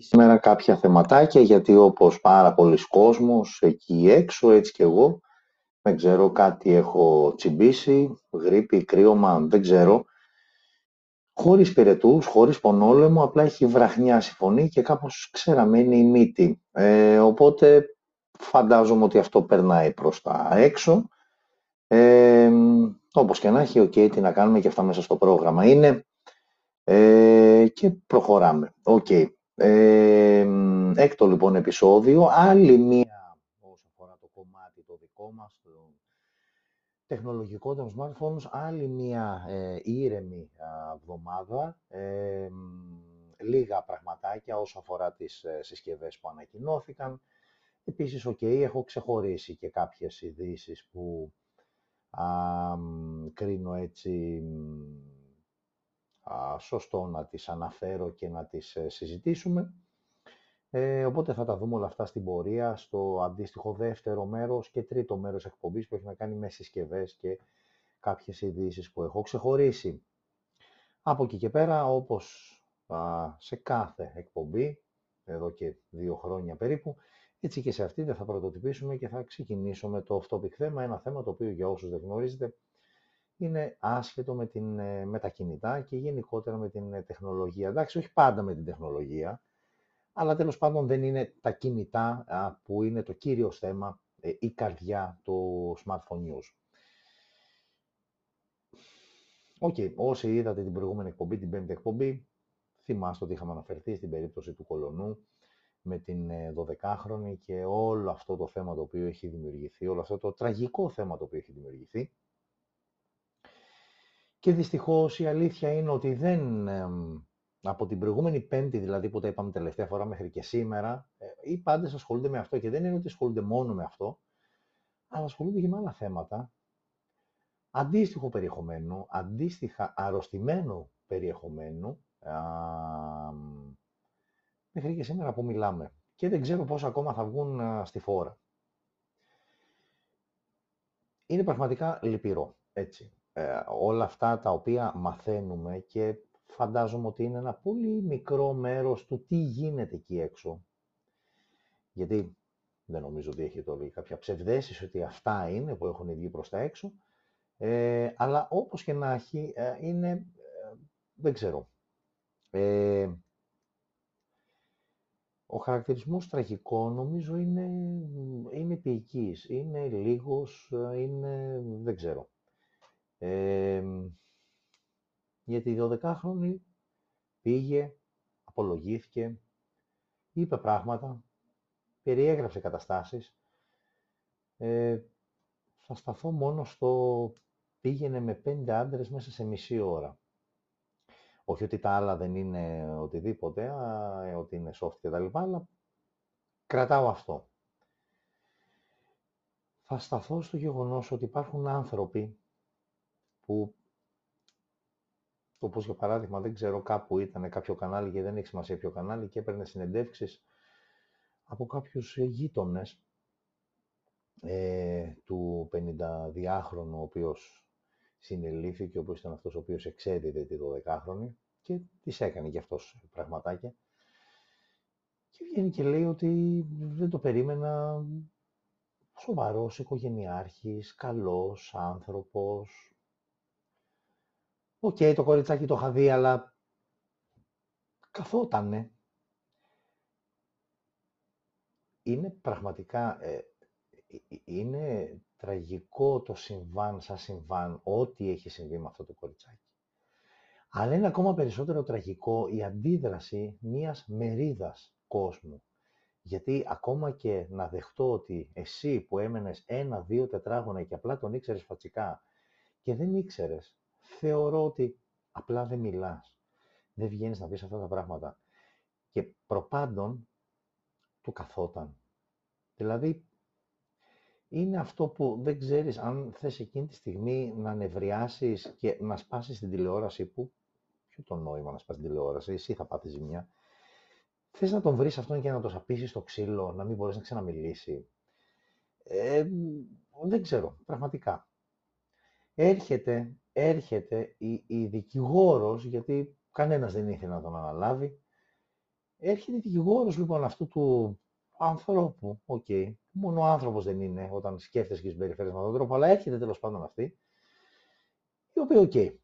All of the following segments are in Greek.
σήμερα κάποια θεματάκια, γιατί όπως πάρα πολύς κόσμος εκεί έξω, έτσι και εγώ, δεν ξέρω, κάτι έχω τσιμπήσει, γρίπη, κρύωμα, δεν ξέρω. Χωρίς πυρετούς, χωρίς πονόλαιμο, απλά έχει βραχνιάσει η φωνή και κάπως ξεραμένη η μύτη. Ε, οπότε φαντάζομαι ότι αυτό περνάει προς τα έξω. Ε, όπως και να έχει, οκ, τι να κάνουμε και αυτά μέσα στο πρόγραμμα είναι. Ε, και προχωράμε. Οκ. Ε, έκτο λοιπόν επεισόδιο, άλλη μία όσο αφορά το κομμάτι το δικό μας, το τεχνολογικό των smartphones, άλλη μία ε, ήρεμη εβδομάδα, ε, λίγα πραγματάκια όσο αφορά τις ε, συσκευές που ανακοινώθηκαν. Επίσης, οκ, έχω ξεχωρίσει και κάποιες ειδήσεις που α, κρίνω έτσι σωστό να τις αναφέρω και να τις ε, συζητήσουμε. Ε, οπότε θα τα δούμε όλα αυτά στην πορεία, στο αντίστοιχο δεύτερο μέρος και τρίτο μέρος εκπομπής που έχει να κάνει με συσκευές και κάποιες ειδήσεις που έχω ξεχωρίσει. Από εκεί και πέρα, όπως σε κάθε εκπομπή, εδώ και δύο χρόνια περίπου, έτσι και σε αυτή δεν θα πρωτοτυπήσουμε και θα ξεκινήσω με το off-topic θέμα, ένα θέμα το οποίο για όσους δεν γνωρίζετε είναι άσχετο με, την, ε, με τα κινητά και γενικότερα με την ε, τεχνολογία. Εντάξει, όχι πάντα με την τεχνολογία, αλλά τέλος πάντων δεν είναι τα κινητά που είναι το κύριο θέμα, ε, η καρδιά του smartphone news. OK, okay, όσοι είδατε την προηγούμενη εκπομπή, την πέμπτη εκπομπή, θυμάστε ότι είχαμε αναφερθεί στην περίπτωση του Κολονού με την 12χρονη και όλο αυτό το θέμα το οποίο έχει δημιουργηθεί, όλο αυτό το τραγικό θέμα το οποίο έχει δημιουργηθεί. Και δυστυχώς η αλήθεια είναι ότι δεν, από την προηγούμενη πέμπτη δηλαδή που τα είπαμε τελευταία φορά μέχρι και σήμερα, ε, οι πάντες ασχολούνται με αυτό και δεν είναι ότι ασχολούνται μόνο με αυτό, αλλά ασχολούνται και με άλλα θέματα, αντίστοιχο περιεχομένου, αντίστοιχα αρρωστημένο περιεχομένου, μέχρι και σήμερα που μιλάμε. Και δεν ξέρω πώς ακόμα θα βγουν στη φόρα. Είναι πραγματικά λυπηρό, έτσι. Ε, όλα αυτά τα οποία μαθαίνουμε και φαντάζομαι ότι είναι ένα πολύ μικρό μέρος του τι γίνεται εκεί έξω. Γιατί δεν νομίζω ότι έχει τώρα κάποια ψευδέσεις ότι αυτά είναι που έχουν βγει προς τα έξω, ε, αλλά όπως και να έχει, ε, είναι, δεν ξέρω. ο χαρακτηρισμός τραγικό νομίζω είναι, είναι ποιητικής, είναι λίγος, είναι, δεν ξέρω. Ε, γιατί η 12χρονη πήγε, απολογήθηκε, είπε πράγματα, περιέγραψε καταστάσεις. Ε, θα σταθώ μόνο στο πήγαινε με πέντε άντρες μέσα σε μισή ώρα. Όχι ότι τα άλλα δεν είναι οτιδήποτε, α, ότι είναι soft και τα λοιπά, αλλά κρατάω αυτό. Θα σταθώ στο γεγονός ότι υπάρχουν άνθρωποι που όπως για παράδειγμα δεν ξέρω κάπου ήταν κάποιο κανάλι και δεν έχει σημασία ποιο κανάλι και έπαιρνε συνεντεύξεις από κάποιους γείτονες ε, του 52χρονου ο οποίος συνελήφθηκε, ο οποίος ήταν αυτός ο οποίος εξέδιδε τη 12χρονη και της έκανε και αυτός πραγματάκια. Και βγαίνει και λέει ότι δεν το περίμενα σοβαρός οικογενειάρχης, καλός άνθρωπος, Οκ, το κοριτσάκι το είχα δει, αλλά καθότανε. Είναι πραγματικά, ε, ε, ε, είναι τραγικό το συμβάν σαν συμβάν, ό,τι έχει συμβεί με αυτό το κοριτσάκι. Αλλά είναι ακόμα περισσότερο τραγικό η αντίδραση μιας μερίδας κόσμου. Γιατί ακόμα και να δεχτώ ότι εσύ που έμενες ένα-δύο τετράγωνα και απλά τον ήξερες φατσικά και δεν ήξερες θεωρώ ότι απλά δεν μιλάς. Δεν βγαίνεις να πεις αυτά τα πράγματα. Και προπάντων του καθόταν. Δηλαδή, είναι αυτό που δεν ξέρεις αν θες εκείνη τη στιγμή να νευριάσεις και να σπάσεις την τηλεόραση που... Ποιο το νόημα να σπάσεις την τηλεόραση, εσύ θα πάθεις ζημιά. Θες να τον βρεις αυτόν και να τον σαπίσεις στο ξύλο, να μην μπορείς να ξαναμιλήσει. Ε, δεν ξέρω, πραγματικά. Έρχεται έρχεται η, η δικηγόρος, γιατί κανένας δεν ήθελε να τον αναλάβει, έρχεται δικηγόρος λοιπόν αυτού του ανθρώπου, OK, okay. μόνο ο άνθρωπος δεν είναι όταν σκέφτεσαι και συμπεριφέρεσαι με αυτόν τον τρόπο, αλλά έρχεται τέλος πάντων αυτή, η οποία, OK, okay,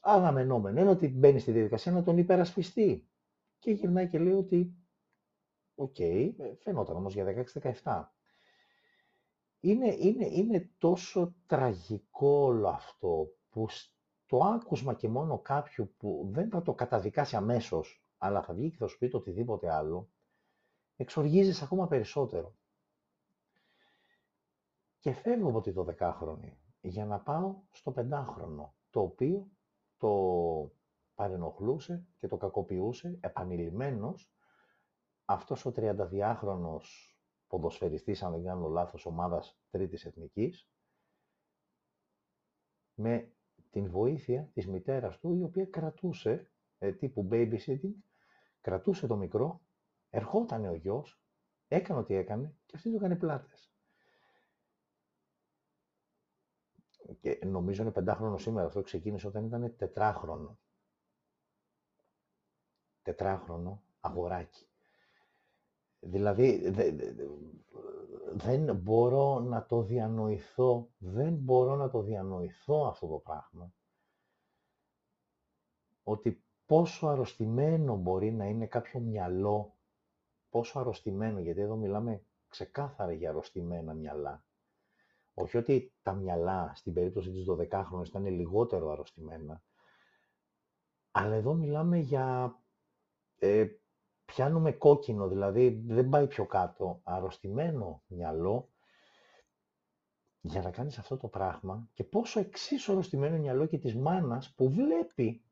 αναμενόμενο είναι ότι μπαίνει στη διαδικασία να τον υπερασπιστεί. Και γυρνάει και λέει ότι, OK, okay, φαινόταν όμως για 16-17. Είναι, είναι, είναι τόσο τραγικό όλο αυτό που το άκουσμα και μόνο κάποιου που δεν θα το καταδικάσει αμέσως, αλλά θα βγει και θα σου πει το οτιδήποτε άλλο, εξοργίζεις ακόμα περισσότερο. Και φεύγω από τη 12χρονη για να πάω στο 5χρονο, το οποίο το παρενοχλούσε και το κακοποιούσε επανειλημμένος αυτός ο 32χρονος ποδοσφαιριστής, αν δεν κάνω λάθος, ομάδας τρίτης εθνικής, με την βοήθεια της μητέρας του, η οποία κρατούσε, ε, τύπου babysitting, κρατούσε το μικρό, ερχόταν ο γιος, έκανε ό,τι έκανε και αυτή του έκανε πλάτες. Και νομίζω είναι πεντάχρονο σήμερα, αυτό ξεκίνησε όταν ήταν τετράχρονο. Τετράχρονο αγοράκι. Δηλαδή, δεν μπορώ να το διανοηθώ, δεν μπορώ να το διανοηθώ αυτό το πράγμα. Ότι πόσο αρρωστημένο μπορεί να είναι κάποιο μυαλό, πόσο αρρωστημένο, γιατί εδώ μιλάμε ξεκάθαρα για αρρωστημένα μυαλά. Όχι ότι τα μυαλά στην περίπτωση της 12χρονης ήταν λιγότερο αρρωστημένα, αλλά εδώ μιλάμε για ε, πιάνουμε κόκκινο, δηλαδή δεν πάει πιο κάτω, αρρωστημένο μυαλό, για να κάνεις αυτό το πράγμα και πόσο εξίσου αρρωστημένο μυαλό και της μάνας που βλέπει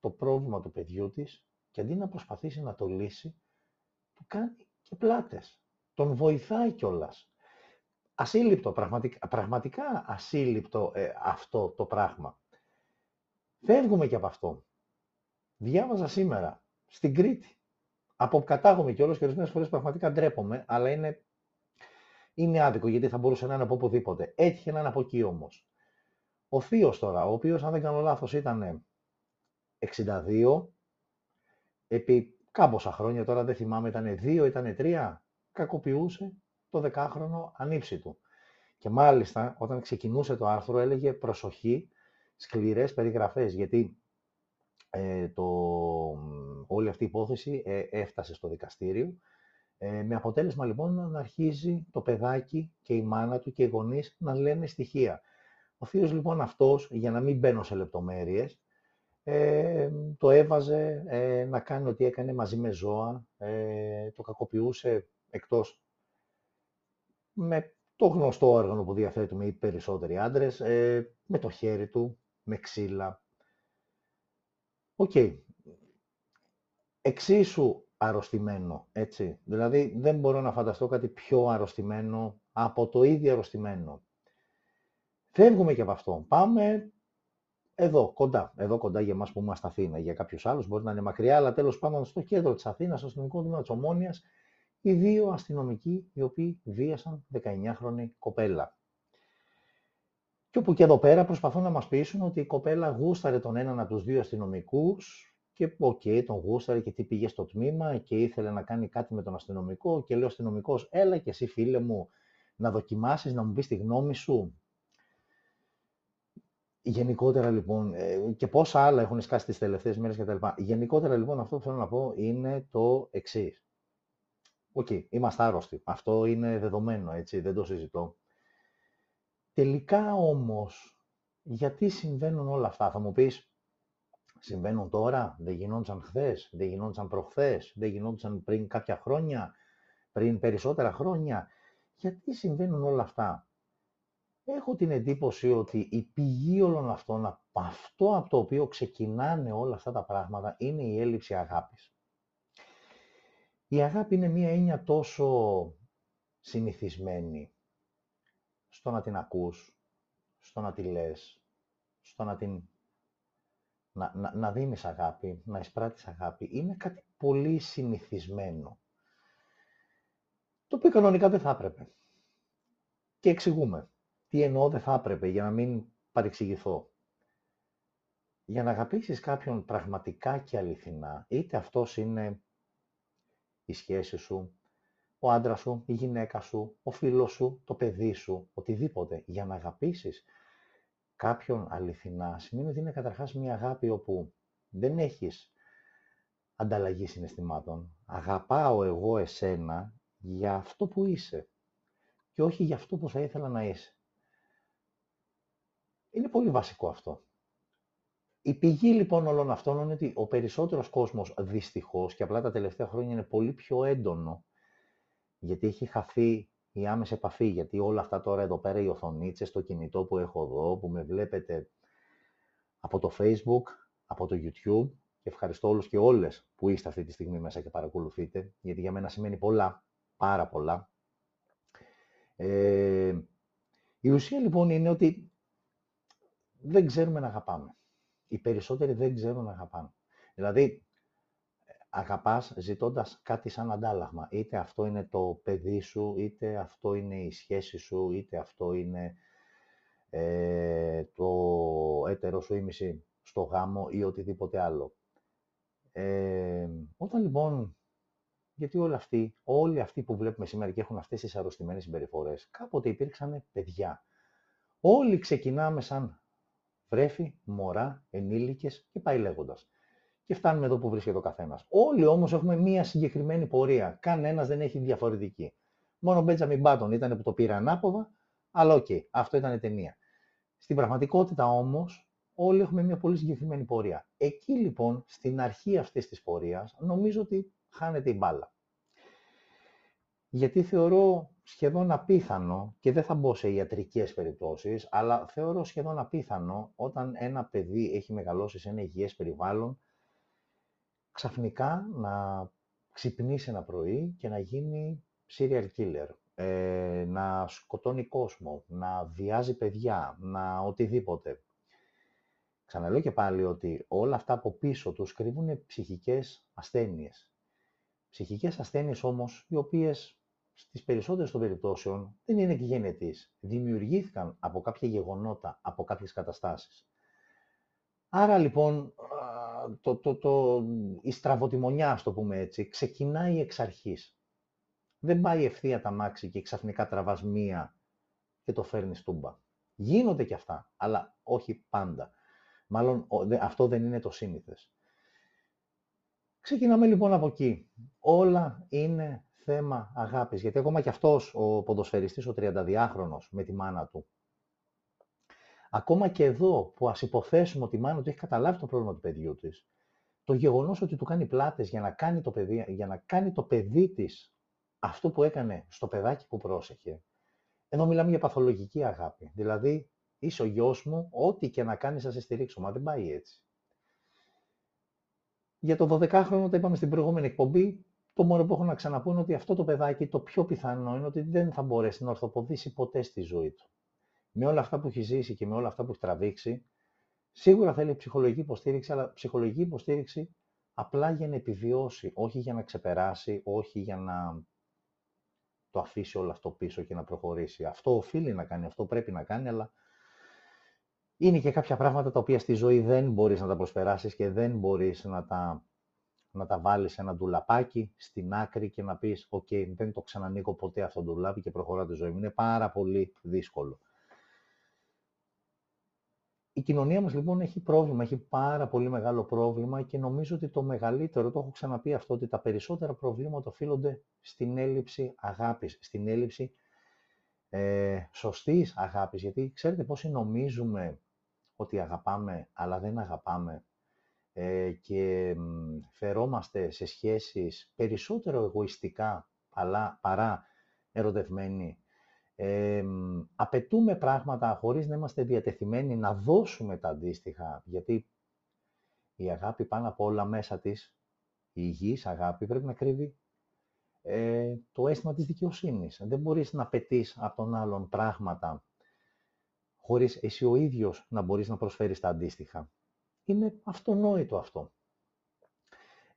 το πρόβλημα του παιδιού της και αντί να προσπαθήσει να το λύσει, του κάνει και πλάτες. Τον βοηθάει κιόλας. Ασύλληπτο, πραγματικά, πραγματικά ασύλληπτο ε, αυτό το πράγμα. Φεύγουμε και από αυτό. Διάβαζα σήμερα στην Κρήτη Αποκατάγομαι κιόλας και ορισμένες φορές πραγματικά ντρέπομαι, αλλά είναι, είναι άδικο γιατί θα μπορούσε να είναι από οπουδήποτε. Έτυχε να είναι από εκεί όμως. Ο θείος τώρα, ο οποίος, αν δεν κάνω λάθος, ήταν 62, επί κάμποσα χρόνια, τώρα δεν θυμάμαι, ήταν 2, ήταν 3, κακοποιούσε το δεκάχρονο ανήψη του. Και μάλιστα, όταν ξεκινούσε το άρθρο, έλεγε προσοχή, σκληρές περιγραφές, γιατί ε, το, όλη αυτή η υπόθεση ε, έφτασε στο δικαστήριο, ε, με αποτέλεσμα λοιπόν να αρχίζει το παιδάκι και η μάνα του και οι γονείς να λένε στοιχεία. Ο θείος λοιπόν αυτός, για να μην μπαίνω σε λεπτομέρειες, ε, το έβαζε ε, να κάνει ό,τι έκανε μαζί με ζώα, ε, το κακοποιούσε εκτός με το γνωστό όργανο που διαθέτουμε οι περισσότεροι άντρες, με το χέρι του, με ξύλα, Οκ. Εξίσου αρρωστημένο, έτσι. Δηλαδή δεν μπορώ να φανταστώ κάτι πιο αρρωστημένο από το ίδιο αρρωστημένο. Φεύγουμε και από αυτό. Πάμε εδώ, κοντά. Εδώ κοντά για εμάς που είμαστε Αθήνα. Για κάποιους άλλους μπορεί να είναι μακριά, αλλά τέλος πάντων στο κέντρο της Αθήνας, στο αστυνομικό τμήμα της Ομόνιας, οι δύο αστυνομικοί οι οποίοι βίασαν 19χρονη κοπέλα. Και όπου και εδώ πέρα προσπαθούν να μας πείσουν ότι η κοπέλα γούσταρε τον έναν από τους δύο αστυνομικούς και OK, okay, τον γούσταρε και τι πήγε στο τμήμα και ήθελε να κάνει κάτι με τον αστυνομικό και λέει ο αστυνομικός, έλα και εσύ φίλε μου να δοκιμάσεις, να μου πεις τη γνώμη σου. Γενικότερα λοιπόν, ε, και πόσα άλλα έχουν σκάσει τις τελευταίες μέρες κτλ. Γενικότερα λοιπόν αυτό που θέλω να πω είναι το εξής. OK, okay, είμαστε άρρωστοι. Αυτό είναι δεδομένο, έτσι, δεν το συζητώ. Τελικά όμως, γιατί συμβαίνουν όλα αυτά, θα μου πεις, συμβαίνουν τώρα, δεν γινόντουσαν χθες, δεν γινόντουσαν προχθές, δεν γινόντουσαν πριν κάποια χρόνια, πριν περισσότερα χρόνια. Γιατί συμβαίνουν όλα αυτά; Έχω την εντύπωση ότι η πηγή όλων αυτών, αυτό από το οποίο ξεκινάνε όλα αυτά τα πράγματα, είναι η έλλειψη αγάπης. Η αγάπη είναι μία έννοια τόσο συνηθισμένη, στο να την ακούς, στο να τη λες, στο να την... Να, να, να δίνεις αγάπη, να εισπράττεις αγάπη, είναι κάτι πολύ συνηθισμένο. Το οποίο κανονικά δεν θα έπρεπε. Και εξηγούμε. Τι εννοώ δεν θα έπρεπε, για να μην παρεξηγηθώ. Για να αγαπήσεις κάποιον πραγματικά και αληθινά, είτε αυτός είναι η σχέση σου, ο άντρας σου, η γυναίκα σου, ο φίλος σου, το παιδί σου, οτιδήποτε. Για να αγαπήσεις κάποιον αληθινά, σημαίνει ότι είναι καταρχάς μια αγάπη όπου δεν έχεις ανταλλαγή συναισθημάτων. Αγαπάω εγώ εσένα για αυτό που είσαι και όχι για αυτό που θα ήθελα να είσαι. Είναι πολύ βασικό αυτό. Η πηγή λοιπόν όλων αυτών είναι ότι ο περισσότερος κόσμος δυστυχώς και απλά τα τελευταία χρόνια είναι πολύ πιο έντονο γιατί έχει χαθεί η άμεση επαφή, γιατί όλα αυτά τώρα εδώ πέρα οι οθονίτσες, το κινητό που έχω εδώ, που με βλέπετε από το Facebook, από το YouTube και ευχαριστώ όλους και όλες που είστε αυτή τη στιγμή μέσα και παρακολουθείτε, γιατί για μένα σημαίνει πολλά, πάρα πολλά. Ε, η ουσία λοιπόν είναι ότι δεν ξέρουμε να αγαπάμε. Οι περισσότεροι δεν ξέρουν να αγαπάνε. Δηλαδή, αγαπάς ζητώντας κάτι σαν αντάλλαγμα. Είτε αυτό είναι το παιδί σου, είτε αυτό είναι η σχέση σου, είτε αυτό είναι ε, το έτερο σου ήμιση στο γάμο ή οτιδήποτε άλλο. Ε, όταν λοιπόν, γιατί όλοι αυτοί, όλοι αυτοί που βλέπουμε σήμερα και έχουν αυτές τις αρρωστημένες συμπεριφορές, κάποτε υπήρξαν παιδιά. Όλοι ξεκινάμε σαν βρέφη, μωρά, ενήλικες και πάει λέγοντας και φτάνουμε εδώ που βρίσκεται ο καθένας. Όλοι όμως έχουμε μία συγκεκριμένη πορεία. Κανένας δεν έχει διαφορετική. Μόνο ο Μπέντζαμιν Μπάτον ήταν που το πήρε ανάποδα, αλλά OK, okay, αυτό ήταν ταινία. Στην πραγματικότητα όμως, όλοι έχουμε μία πολύ συγκεκριμένη πορεία. Εκεί λοιπόν, στην αρχή αυτής της πορείας, νομίζω ότι χάνεται η μπάλα. Γιατί θεωρώ σχεδόν απίθανο, και δεν θα μπω σε ιατρικές περιπτώσεις, αλλά θεωρώ σχεδόν απίθανο όταν ένα παιδί έχει μεγαλώσει σε ένα υγιές περιβάλλον, ξαφνικά να ξυπνήσει ένα πρωί και να γίνει serial killer, ε, να σκοτώνει κόσμο, να βιάζει παιδιά, να οτιδήποτε. Ξαναλέω και πάλι ότι όλα αυτά από πίσω τους κρύβουν ψυχικές ασθένειες. Ψυχικές ασθένειες όμως, οι οποίες στις περισσότερες των περιπτώσεων δεν είναι και γενετής. Δημιουργήθηκαν από κάποια γεγονότα, από κάποιες καταστάσεις. Άρα λοιπόν το, το, το, η στραβοτιμονιά, ας το πούμε έτσι, ξεκινάει εξ αρχής. Δεν πάει ευθεία τα μάξι και ξαφνικά τραβάς μία και το φέρνεις τούμπα. Γίνονται και αυτά, αλλά όχι πάντα. Μάλλον αυτό δεν είναι το σύνηθες. Ξεκινάμε λοιπόν από εκεί. Όλα είναι θέμα αγάπης, γιατί ακόμα και αυτός ο ποδοσφαιριστής, ο 32χρονος με τη μάνα του, Ακόμα και εδώ που ας υποθέσουμε ότι η μάνα του έχει καταλάβει το πρόβλημα του παιδιού της, το γεγονός ότι του κάνει πλάτες για να κάνει το παιδί, για να κάνει το παιδί της αυτό που έκανε στο παιδάκι που πρόσεχε, ενώ μιλάμε για παθολογική αγάπη. Δηλαδή, είσαι ο γιος μου, ό,τι και να κάνεις θα σε στηρίξω. Μα δεν πάει έτσι. Για το 12χρονο, τα είπαμε στην προηγούμενη εκπομπή, το μόνο που έχω να ξαναπώ είναι ότι αυτό το παιδάκι το πιο πιθανό είναι ότι δεν θα μπορέσει να ορθοποδήσει ποτέ στη ζωή του με όλα αυτά που έχει ζήσει και με όλα αυτά που έχει τραβήξει, σίγουρα θέλει ψυχολογική υποστήριξη, αλλά ψυχολογική υποστήριξη απλά για να επιβιώσει, όχι για να ξεπεράσει, όχι για να το αφήσει όλο αυτό πίσω και να προχωρήσει. Αυτό οφείλει να κάνει, αυτό πρέπει να κάνει, αλλά είναι και κάποια πράγματα τα οποία στη ζωή δεν μπορείς να τα προσπεράσεις και δεν μπορείς να τα, να τα βάλεις σε ένα ντουλαπάκι στην άκρη και να πεις «ΟΚ, δεν το ξανανοίγω ποτέ αυτό το ντουλάπι και προχωρά τη ζωή μου». Είναι πάρα πολύ δύσκολο. Η κοινωνία μας λοιπόν έχει πρόβλημα, έχει πάρα πολύ μεγάλο πρόβλημα και νομίζω ότι το μεγαλύτερο, το έχω ξαναπεί αυτό, ότι τα περισσότερα προβλήματα οφείλονται στην έλλειψη αγάπης, στην έλλειψη ε, σωστής αγάπης. Γιατί ξέρετε πόσοι νομίζουμε ότι αγαπάμε, αλλά δεν αγαπάμε ε, και φερόμαστε σε σχέσεις περισσότερο εγωιστικά αλλά, παρά ερωτευμένοι ε, απαιτούμε πράγματα χωρίς να είμαστε διατεθειμένοι να δώσουμε τα αντίστοιχα, γιατί η αγάπη πάνω απ' όλα μέσα της, η υγιής αγάπη, πρέπει να κρύβει ε, το αίσθημα της δικαιοσύνης. Δεν μπορείς να απαιτείς από τον άλλον πράγματα χωρίς εσύ ο ίδιος να μπορείς να προσφέρεις τα αντίστοιχα. Είναι αυτονόητο αυτό.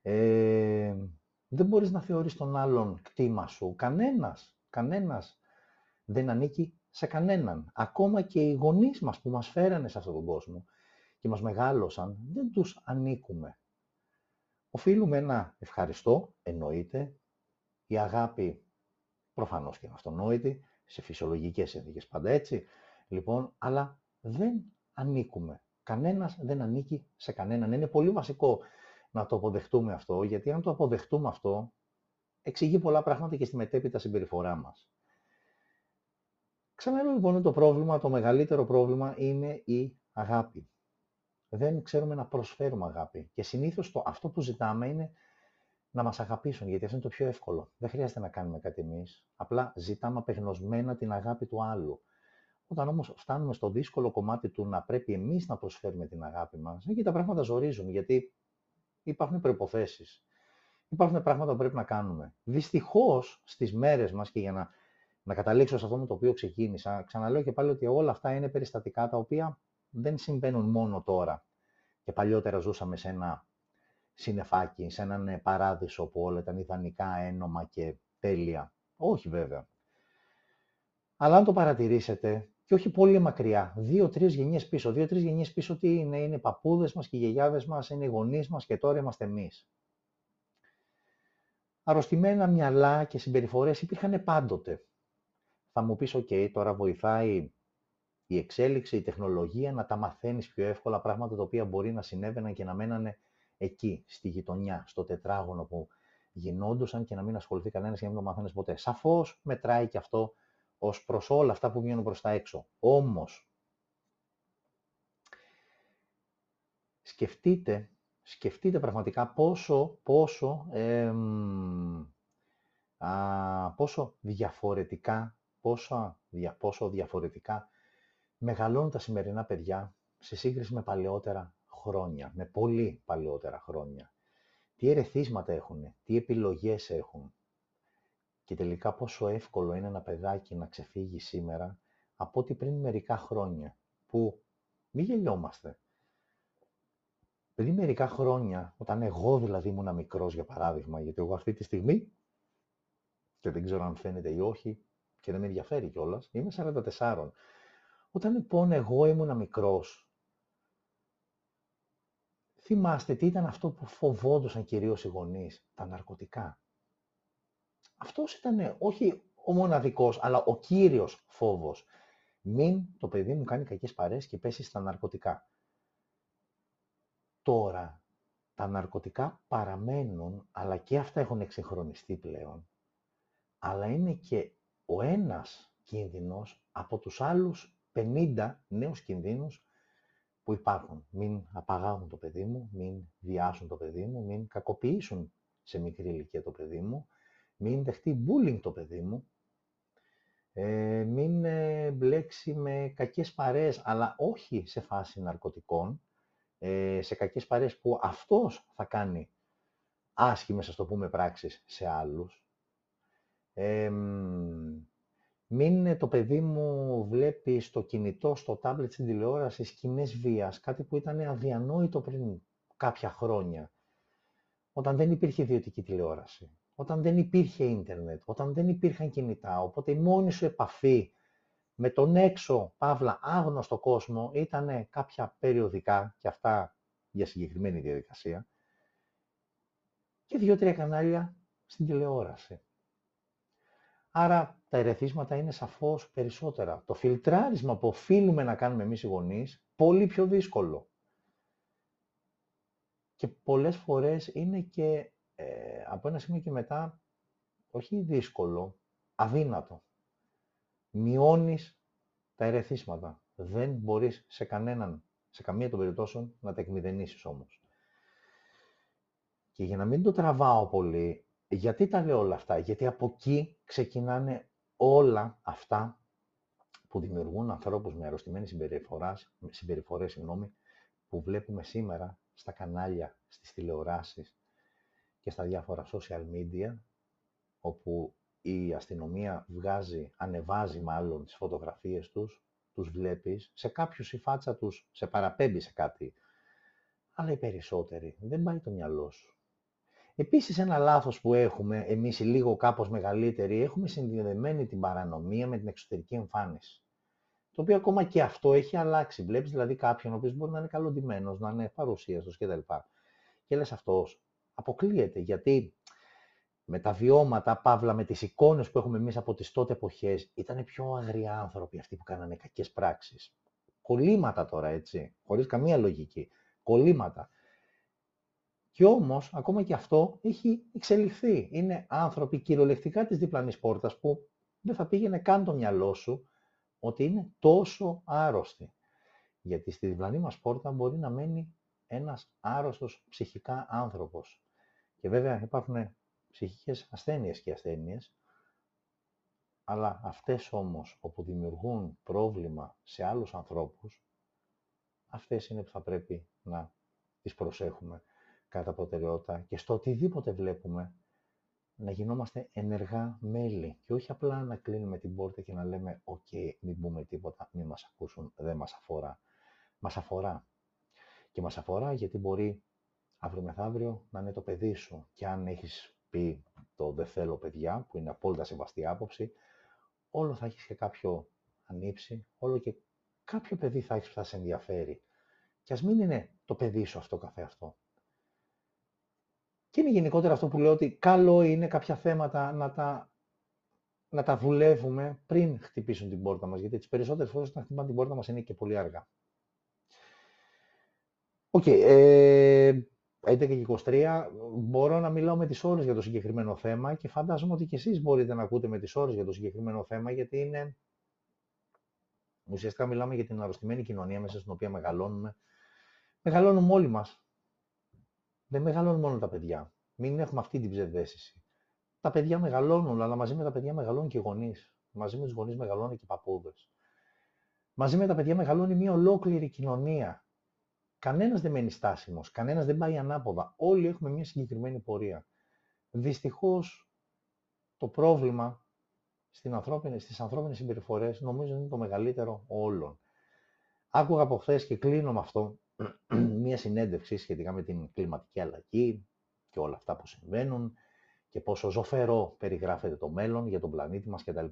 Ε, δεν μπορείς να θεωρείς τον άλλον κτήμα σου. Κανένας, κανένας δεν ανήκει σε κανέναν. Ακόμα και οι γονείς μας που μας φέρανε σε αυτόν τον κόσμο και μας μεγάλωσαν, δεν τους ανήκουμε. Οφείλουμε ένα ευχαριστώ, εννοείται, η αγάπη προφανώς και είναι αυτονόητη, σε φυσιολογικές συνθήκες πάντα έτσι, λοιπόν, αλλά δεν ανήκουμε. Κανένας δεν ανήκει σε κανέναν. Είναι πολύ βασικό να το αποδεχτούμε αυτό, γιατί αν το αποδεχτούμε αυτό, εξηγεί πολλά πράγματα και στη μετέπειτα συμπεριφορά μας. Ξαναλέω λοιπόν το πρόβλημα, το μεγαλύτερο πρόβλημα είναι η αγάπη. Δεν ξέρουμε να προσφέρουμε αγάπη. Και συνήθως το, αυτό που ζητάμε είναι να μας αγαπήσουν, γιατί αυτό είναι το πιο εύκολο. Δεν χρειάζεται να κάνουμε κάτι εμείς. Απλά ζητάμε απεγνωσμένα την αγάπη του άλλου. Όταν όμως φτάνουμε στο δύσκολο κομμάτι του να πρέπει εμείς να προσφέρουμε την αγάπη μας, εκεί τα πράγματα ζορίζουν, γιατί υπάρχουν προποθέσει. Υπάρχουν πράγματα που πρέπει να κάνουμε. Δυστυχώς στις μέρες μας και για να, να καταλήξω σε αυτό με το οποίο ξεκίνησα, ξαναλέω και πάλι ότι όλα αυτά είναι περιστατικά τα οποία δεν συμβαίνουν μόνο τώρα. Και παλιότερα ζούσαμε σε ένα συνεφάκι, σε έναν ε, παράδεισο που όλα ήταν ιδανικά, ένομα και τέλεια. Όχι βέβαια. Αλλά αν το παρατηρήσετε, και όχι πολύ μακριά, δύο-τρεις γενιές πίσω. Δύο-τρεις γενιές πίσω τι είναι, είναι οι παππούδες μας και οι γιαγιάδες μας, είναι οι γονείς μας και τώρα είμαστε εμείς. Αρρωστημένα μυαλά και συμπεριφορές υπήρχαν πάντοτε. Θα μου πεις, OK, τώρα βοηθάει η εξέλιξη, η τεχνολογία να τα μαθαίνεις πιο εύκολα πράγματα τα οποία μπορεί να συνέβαιναν και να μένανε εκεί, στη γειτονιά, στο τετράγωνο που γινόντουσαν και να μην ασχοληθεί κανένας και να μην το μαθαίνει ποτέ. Σαφώς μετράει και αυτό ως προς όλα αυτά που βγαίνουν προς τα έξω. Όμως, σκεφτείτε, σκεφτείτε πραγματικά πόσο, πόσο, α, πόσο διαφορετικά, πόσο, δια, πόσο διαφορετικά μεγαλώνουν τα σημερινά παιδιά σε σύγκριση με παλαιότερα χρόνια, με πολύ παλαιότερα χρόνια. Τι ερεθίσματα έχουν, τι επιλογές έχουν, και τελικά πόσο εύκολο είναι ένα παιδάκι να ξεφύγει σήμερα από ότι πριν μερικά χρόνια, που μη γελιόμαστε. Πριν μερικά χρόνια, όταν εγώ δηλαδή ήμουν μικρός για παράδειγμα, γιατί εγώ αυτή τη στιγμή, και δεν ξέρω αν φαίνεται ή όχι, και δεν με ενδιαφέρει κιόλας, είμαι 44. Όταν λοιπόν εγώ ήμουν μικρός, θυμάστε τι ήταν αυτό που φοβόντουσαν κυρίως οι γονείς, τα ναρκωτικά. Αυτός ήταν όχι ο μοναδικός, αλλά ο κύριος φόβος. Μην το παιδί μου κάνει κακές παρέες και πέσει στα ναρκωτικά. Τώρα, τα ναρκωτικά παραμένουν, αλλά και αυτά έχουν εξυγχρονιστεί πλέον. Αλλά είναι και ο ένας κίνδυνος από τους άλλους 50 νέους κινδύνους που υπάρχουν. Μην απαγάγουν το παιδί μου, μην βιάσουν το παιδί μου, μην κακοποιήσουν σε μικρή ηλικία το παιδί μου, μην δεχτεί bullying το παιδί μου, ε, μην ε, μπλέξει με κακές παρέες, αλλά όχι σε φάση ναρκωτικών, ε, σε κακές παρέες που αυτός θα κάνει άσχημες, ας το πούμε, πράξεις σε άλλους. Ε, μην το παιδί μου βλέπει στο κινητό, στο τάμπλετ, στην τηλεόραση σκηνές βίας, κάτι που ήταν αδιανόητο πριν κάποια χρόνια, όταν δεν υπήρχε ιδιωτική τηλεόραση όταν δεν υπήρχε ίντερνετ, όταν δεν υπήρχαν κινητά. Οπότε η μόνη σου επαφή με τον έξω, παύλα, άγνωστο κόσμο ήταν κάποια περιοδικά και αυτά για συγκεκριμένη διαδικασία και δύο-τρία κανάλια στην τηλεόραση. Άρα τα ερεθίσματα είναι σαφώς περισσότερα. Το φιλτράρισμα που οφείλουμε να κάνουμε εμείς οι γονείς, πολύ πιο δύσκολο. Και πολλές φορές είναι και ε, από ένα σημείο και μετά, όχι δύσκολο, αδύνατο. Μειώνεις τα ερεθίσματα. Δεν μπορείς σε κανέναν, σε καμία των περιπτώσεων, να τα εκμηδενήσεις όμως. Και για να μην το τραβάω πολύ, γιατί τα λέω όλα αυτά, γιατί από εκεί ξεκινάνε όλα αυτά που δημιουργούν ανθρώπους με αρρωστημένες συμπεριφορές, συγγνώμη, που βλέπουμε σήμερα στα κανάλια, στις τηλεοράσεις, και στα διάφορα social media, όπου η αστυνομία βγάζει, ανεβάζει μάλλον τις φωτογραφίες τους, τους βλέπεις, σε κάποιους η φάτσα τους σε παραπέμπει σε κάτι, αλλά οι περισσότεροι δεν πάει το μυαλό σου. Επίσης ένα λάθος που έχουμε, εμείς οι λίγο κάπως μεγαλύτεροι, έχουμε συνδεδεμένη την παρανομία με την εξωτερική εμφάνιση. Το οποίο ακόμα και αυτό έχει αλλάξει. Βλέπεις δηλαδή κάποιον ο οποίος μπορεί να είναι καλοντημένος, να είναι παρουσίαστος κτλ. Και λες αυτός, αποκλείεται, γιατί με τα βιώματα, παύλα, με τις εικόνες που έχουμε εμείς από τις τότε εποχές, ήταν πιο αγριά άνθρωποι αυτοί που κάνανε κακές πράξεις. Κολλήματα τώρα, έτσι, χωρίς καμία λογική. Κολλήματα. Και όμως, ακόμα και αυτό έχει εξελιχθεί. Είναι άνθρωποι κυριολεκτικά της διπλανής πόρτας που δεν θα πήγαινε καν το μυαλό σου ότι είναι τόσο άρρωστοι. Γιατί στη διπλανή μας πόρτα μπορεί να μένει ένας άρρωστος ψυχικά άνθρωπος. Και βέβαια υπάρχουν ψυχικές ασθένειες και ασθένειες, αλλά αυτές όμως όπου δημιουργούν πρόβλημα σε άλλους ανθρώπους, αυτές είναι που θα πρέπει να τις προσέχουμε κατά προτεραιότητα και στο οτιδήποτε βλέπουμε να γινόμαστε ενεργά μέλη και όχι απλά να κλείνουμε την πόρτα και να λέμε «ΟΚ, μην πούμε τίποτα, μην μας ακούσουν, δεν μας αφορά». Μας αφορά. Και μας αφορά γιατί μπορεί αύριο μεθαύριο να είναι το παιδί σου και αν έχεις πει το «δεν θέλω παιδιά», που είναι απόλυτα σεβαστή άποψη, όλο θα έχεις και κάποιο ανίψι, όλο και κάποιο παιδί θα έχεις που θα σε ενδιαφέρει. Και ας μην είναι το παιδί σου αυτό καθεαυτό. Και είναι γενικότερα αυτό που λέω ότι καλό είναι κάποια θέματα να τα, να τα δουλεύουμε πριν χτυπήσουν την πόρτα μας, γιατί τις περισσότερες φορές να χτυπάνε την πόρτα μας είναι και πολύ αργά. OK, okay, ε, 11 και 23, μπορώ να μιλάω με τις ώρες για το συγκεκριμένο θέμα και φαντάζομαι ότι και εσείς μπορείτε να ακούτε με τις ώρες για το συγκεκριμένο θέμα, γιατί είναι... Ουσιαστικά μιλάμε για την αρρωστημένη κοινωνία μέσα στην οποία μεγαλώνουμε. Μεγαλώνουμε όλοι μας. Δεν μεγαλώνουν μόνο τα παιδιά. Μην έχουμε αυτή την ψευδέστηση. Τα παιδιά μεγαλώνουν, αλλά μαζί με τα παιδιά μεγαλώνουν και οι γονείς. Μαζί με τους γονείς μεγαλώνουν και οι παππούδες. Μαζί με τα παιδιά μεγαλώνει μια ολόκληρη κοινωνία. Κανένας δεν μένει στάσιμος, κανένας δεν πάει ανάποδα. Όλοι έχουμε μια συγκεκριμένη πορεία. Δυστυχώς το πρόβλημα στι ανθρώπινε στις ανθρώπινες συμπεριφορές νομίζω είναι το μεγαλύτερο όλων. Άκουγα από χθες και κλείνω με αυτό μία συνέντευξη σχετικά με την κλιματική αλλαγή και όλα αυτά που συμβαίνουν και πόσο ζωφερό περιγράφεται το μέλλον για τον πλανήτη μας κτλ.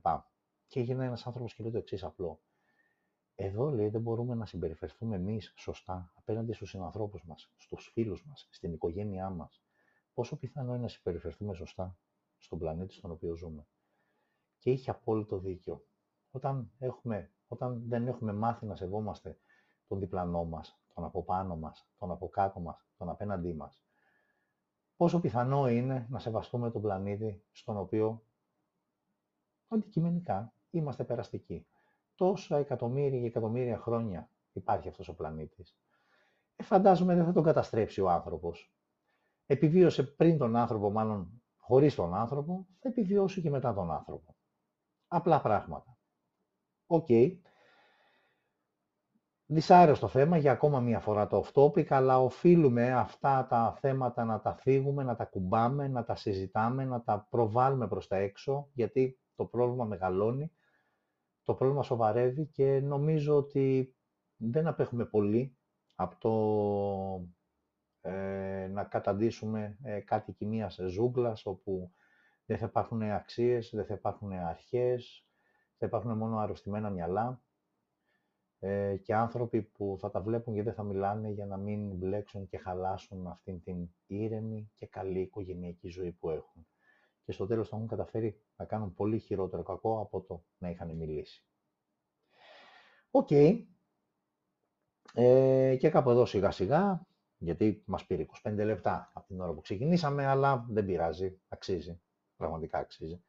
Και έγινε ένας άνθρωπος και λέει το εξής απλό. Εδώ λέει δεν μπορούμε να συμπεριφερθούμε εμείς σωστά απέναντι στους συνανθρώπους μας, στους φίλους μας, στην οικογένειά μας. Πόσο πιθανό είναι να συμπεριφερθούμε σωστά στον πλανήτη στον οποίο ζούμε. Και είχε απόλυτο δίκιο. Όταν, έχουμε, όταν δεν έχουμε μάθει να σεβόμαστε τον διπλανό μας, τον από πάνω μας, τον από κάτω μας, τον απέναντί μας. Πόσο πιθανό είναι να σεβαστούμε τον πλανήτη στον οποίο αντικειμενικά είμαστε περαστικοί. Τόσα εκατομμύρια και εκατομμύρια χρόνια υπάρχει αυτός ο πλανήτης. Ε, φαντάζομαι δεν θα τον καταστρέψει ο άνθρωπος. Επιβίωσε πριν τον άνθρωπο, μάλλον χωρίς τον άνθρωπο, θα επιβιώσει και μετά τον άνθρωπο. Απλά πράγματα. Οκ, Δυσάρεστο θέμα για ακόμα μία φορά το off-topic, αλλά οφείλουμε αυτά τα θέματα να τα θίγουμε, να τα ακουμπάμε, να τα συζητάμε, να τα προβάλλουμε προς τα έξω, γιατί το πρόβλημα μεγαλώνει, το πρόβλημα σοβαρεύει και νομίζω ότι δεν απέχουμε πολύ από το ε, να καταντήσουμε ε, κάτι κοινίας ζούγκλας, όπου δεν θα υπάρχουν αξίες, δεν θα υπάρχουν αρχές, θα υπάρχουν μόνο αρρωστημένα μυαλά ε, και άνθρωποι που θα τα βλέπουν και δεν θα μιλάνε για να μην μπλέξουν και χαλάσουν αυτήν την ήρεμη και καλή οικογενειακή ζωή που έχουν. Και στο τέλος θα έχουν καταφέρει να κάνουν πολύ χειρότερο κακό από το να είχαν μιλήσει. Οκ. Ε, και κάπου εδώ σιγά σιγά, γιατί μας πήρε 25 λεπτά από την ώρα που ξεκινήσαμε, αλλά δεν πειράζει, αξίζει, πραγματικά αξίζει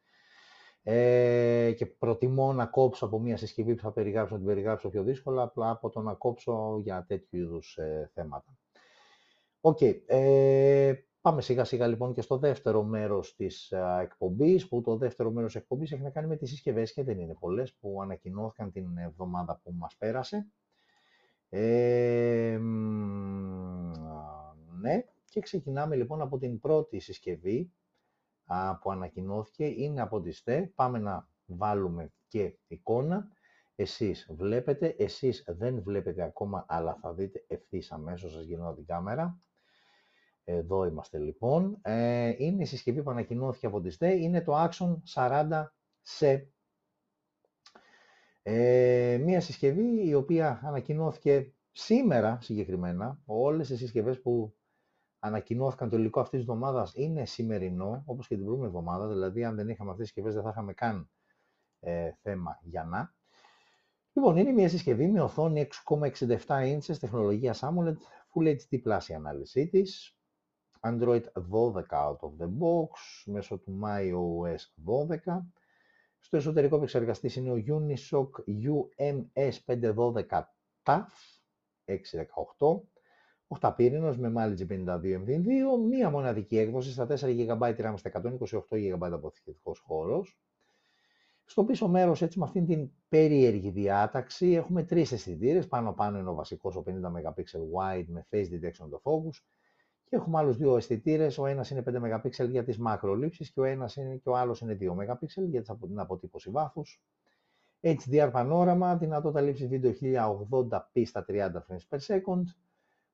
ε, και προτιμώ να κόψω από μια συσκευή που θα περιγράψω, να την περιγράψω πιο δύσκολα, απλά από το να κόψω για τέτοιου είδους ε, θέματα. OK. Okay. Ε, πάμε σιγά σιγά λοιπόν και στο δεύτερο μέρος της α, εκπομπής, που το δεύτερο μέρος της εκπομπής έχει να κάνει με τις συσκευές και δεν είναι πολλές, που ανακοινώθηκαν την εβδομάδα που μας πέρασε. Ε, ναι, και ξεκινάμε λοιπόν από την πρώτη συσκευή, που ανακοινώθηκε είναι από τη ZTE. Πάμε να βάλουμε και εικόνα. Εσείς βλέπετε, εσείς δεν βλέπετε ακόμα, αλλά θα δείτε ευθύς αμέσως σας γυρνάω την κάμερα. Εδώ είμαστε λοιπόν. Ε, είναι η συσκευή που ανακοινώθηκε από τη ΣΤΕ, είναι το Action 40C. Ε, μία συσκευή η οποία ανακοινώθηκε σήμερα συγκεκριμένα. Όλες οι συσκευές που ανακοινώθηκαν το υλικό αυτής της εβδομάδας είναι σημερινό, όπως και την προηγούμενη εβδομάδα, δηλαδή αν δεν είχαμε αυτές τις συσκευές δεν θα είχαμε καν ε, θέμα για να. Λοιπόν, είναι μια συσκευή με οθόνη 6,67 inches, τεχνολογία AMOLED, Full HD Plus η ανάλυση της, Android 12 out of the box, μέσω του MyOS 12. Στο εσωτερικό επεξεργαστής είναι ο Unisoc UMS512 TAF 618, οχταπύρινος με Mali G52 MV2, μία μοναδική έκδοση στα 4 GB RAM, στα 128 GB αποθηκευτικός χώρος. Στο πίσω μέρος, έτσι με αυτήν την περίεργη διάταξη, έχουμε τρεις αισθητήρες. Πάνω-πάνω είναι ο βασικός, ο 50 MP wide με face detection το focus. Και έχουμε άλλους δύο αισθητήρες. Ο ένας είναι 5 MP για τις μακρολήψεις και ο, ένας είναι, και ο άλλος είναι 2 MP για την αποτύπωση βάθους. HDR πανόραμα, δυνατότητα λήψης βίντεο 1080p στα 30 frames per second.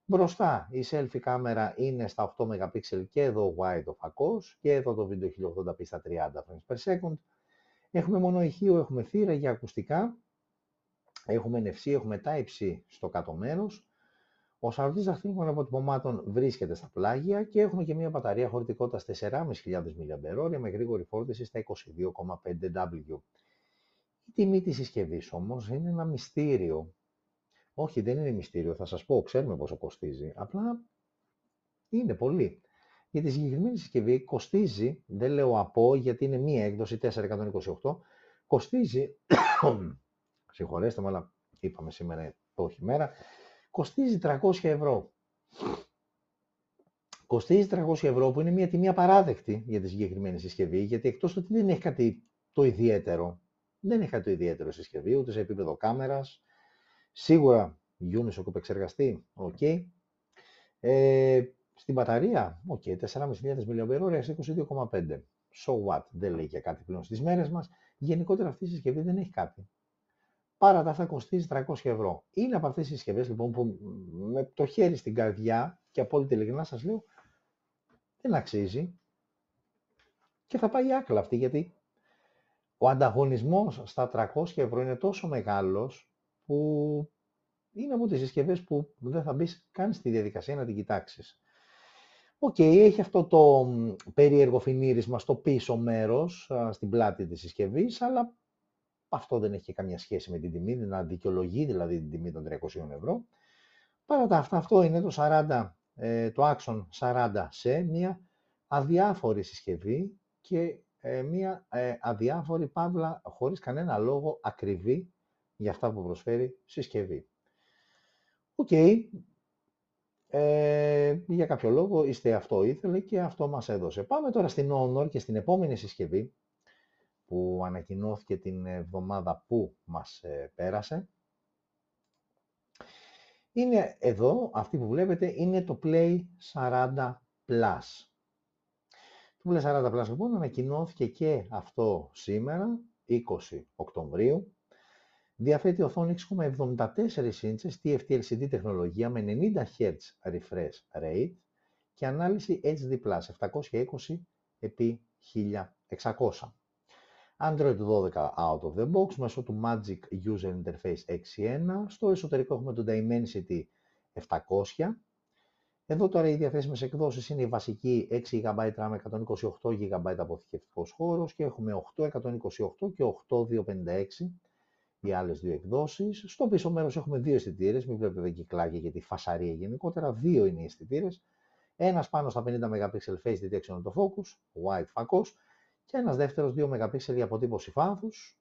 Μπροστά η selfie κάμερα είναι στα 8 MP και εδώ wide ο φακός και εδώ το βίντεο 1080p στα 30 frames per second. Έχουμε μόνο ηχείο, έχουμε θύρα για ακουστικά, έχουμε NFC, έχουμε Type-C στο κάτω μέρος. Ο σαρωτής δαχτυλικών αποτυπωμάτων βρίσκεται στα πλάγια και έχουμε και μια μπαταρία χωρητικότητας 4.500 mAh με γρήγορη φόρτιση στα 22,5W. Η τιμή της συσκευής όμως είναι ένα μυστήριο. Όχι, δεν είναι μυστήριο, θα σας πω, ξέρουμε πόσο κοστίζει. Απλά είναι πολύ. Για τη συγκεκριμένη συσκευή κοστίζει, δεν λέω από γιατί είναι μία έκδοση 428, κοστίζει, συγχωρέστε με, αλλά είπαμε σήμερα το όχι μέρα, κοστίζει 300 ευρώ. Κοστίζει 300 ευρώ που είναι μια τιμή απαράδεκτη για τη συγκεκριμένη συσκευή, γιατί εκτός ότι δεν έχει κάτι το ιδιαίτερο, δεν έχει κάτι το ιδιαίτερο συσκευή, ούτε σε επίπεδο κάμερας, σίγουρα Unisoc επεξεργαστή, OK. Okay. Ε, στην μπαταρία, OK, okay, 4.500 mAh σε 22,5. So what, δεν λέει για κάτι πλέον στις μέρες μας. Γενικότερα αυτή η συσκευή δεν έχει κάτι. Πάρα τα αυτά κοστίζει 300 ευρώ. Είναι από αυτές τις συσκευές λοιπόν που με το χέρι στην καρδιά και απόλυτη ειλικρινά σας λέω δεν αξίζει και θα πάει άκλα αυτή γιατί ο ανταγωνισμός στα 300 ευρώ είναι τόσο μεγάλος που είναι από τις συσκευές που δεν θα μπεις καν στη διαδικασία να την κοιτάξεις. Οκ, έχει αυτό το περίεργο φινίρισμα στο πίσω μέρος, στην πλάτη της συσκευής, αλλά αυτό δεν έχει καμία σχέση με την τιμή, δεν δικαιολογεί δηλαδή την τιμή των 300 ευρώ. Παρά ταύτα, αυτό είναι το, 40, ε, το Axon 40 SE μια αδιάφορη συσκευή και ε, μια ε, αδιάφορη παύλα χωρίς κανένα λόγο ακριβή για αυτά που προσφέρει συσκευή. Οκ, ε, για κάποιο λόγο η ZTE αυτό ήθελε και αυτό μας έδωσε. Πάμε τώρα στην Honor και στην επόμενη συσκευή που ανακοινώθηκε την εβδομάδα που μας ε, πέρασε. Είναι εδώ, αυτή που βλέπετε, είναι το Play 40 Plus. Το Play 40 Plus λοιπόν ανακοινώθηκε και αυτό σήμερα, 20 Οκτωβρίου. Διαθέτει οθόνη 6,74 ίντσες TFT LCD τεχνολογία με 90 Hz refresh rate και ανάλυση HD+, 720 επί 1600. Android 12 out of the box μέσω του Magic User Interface 6.1. Στο εσωτερικό έχουμε το Dimensity 700. Εδώ τώρα οι διαθέσιμες εκδόσεις είναι η βασική 6 GB RAM, 128 GB αποθηκευτικός χώρος και έχουμε 8, 128 και 8, 256 οι άλλες δύο εκδόσεις. Στο πίσω μέρος έχουμε δύο αισθητήρες, μην βλέπετε τα κυκλάκια και τη φασαρία γενικότερα, δύο είναι οι αισθητήρες. Ένας πάνω στα 50 MP phase detection autofocus, wide φακός, και ένας δεύτερος 2 MP για αποτύπωση βάθους,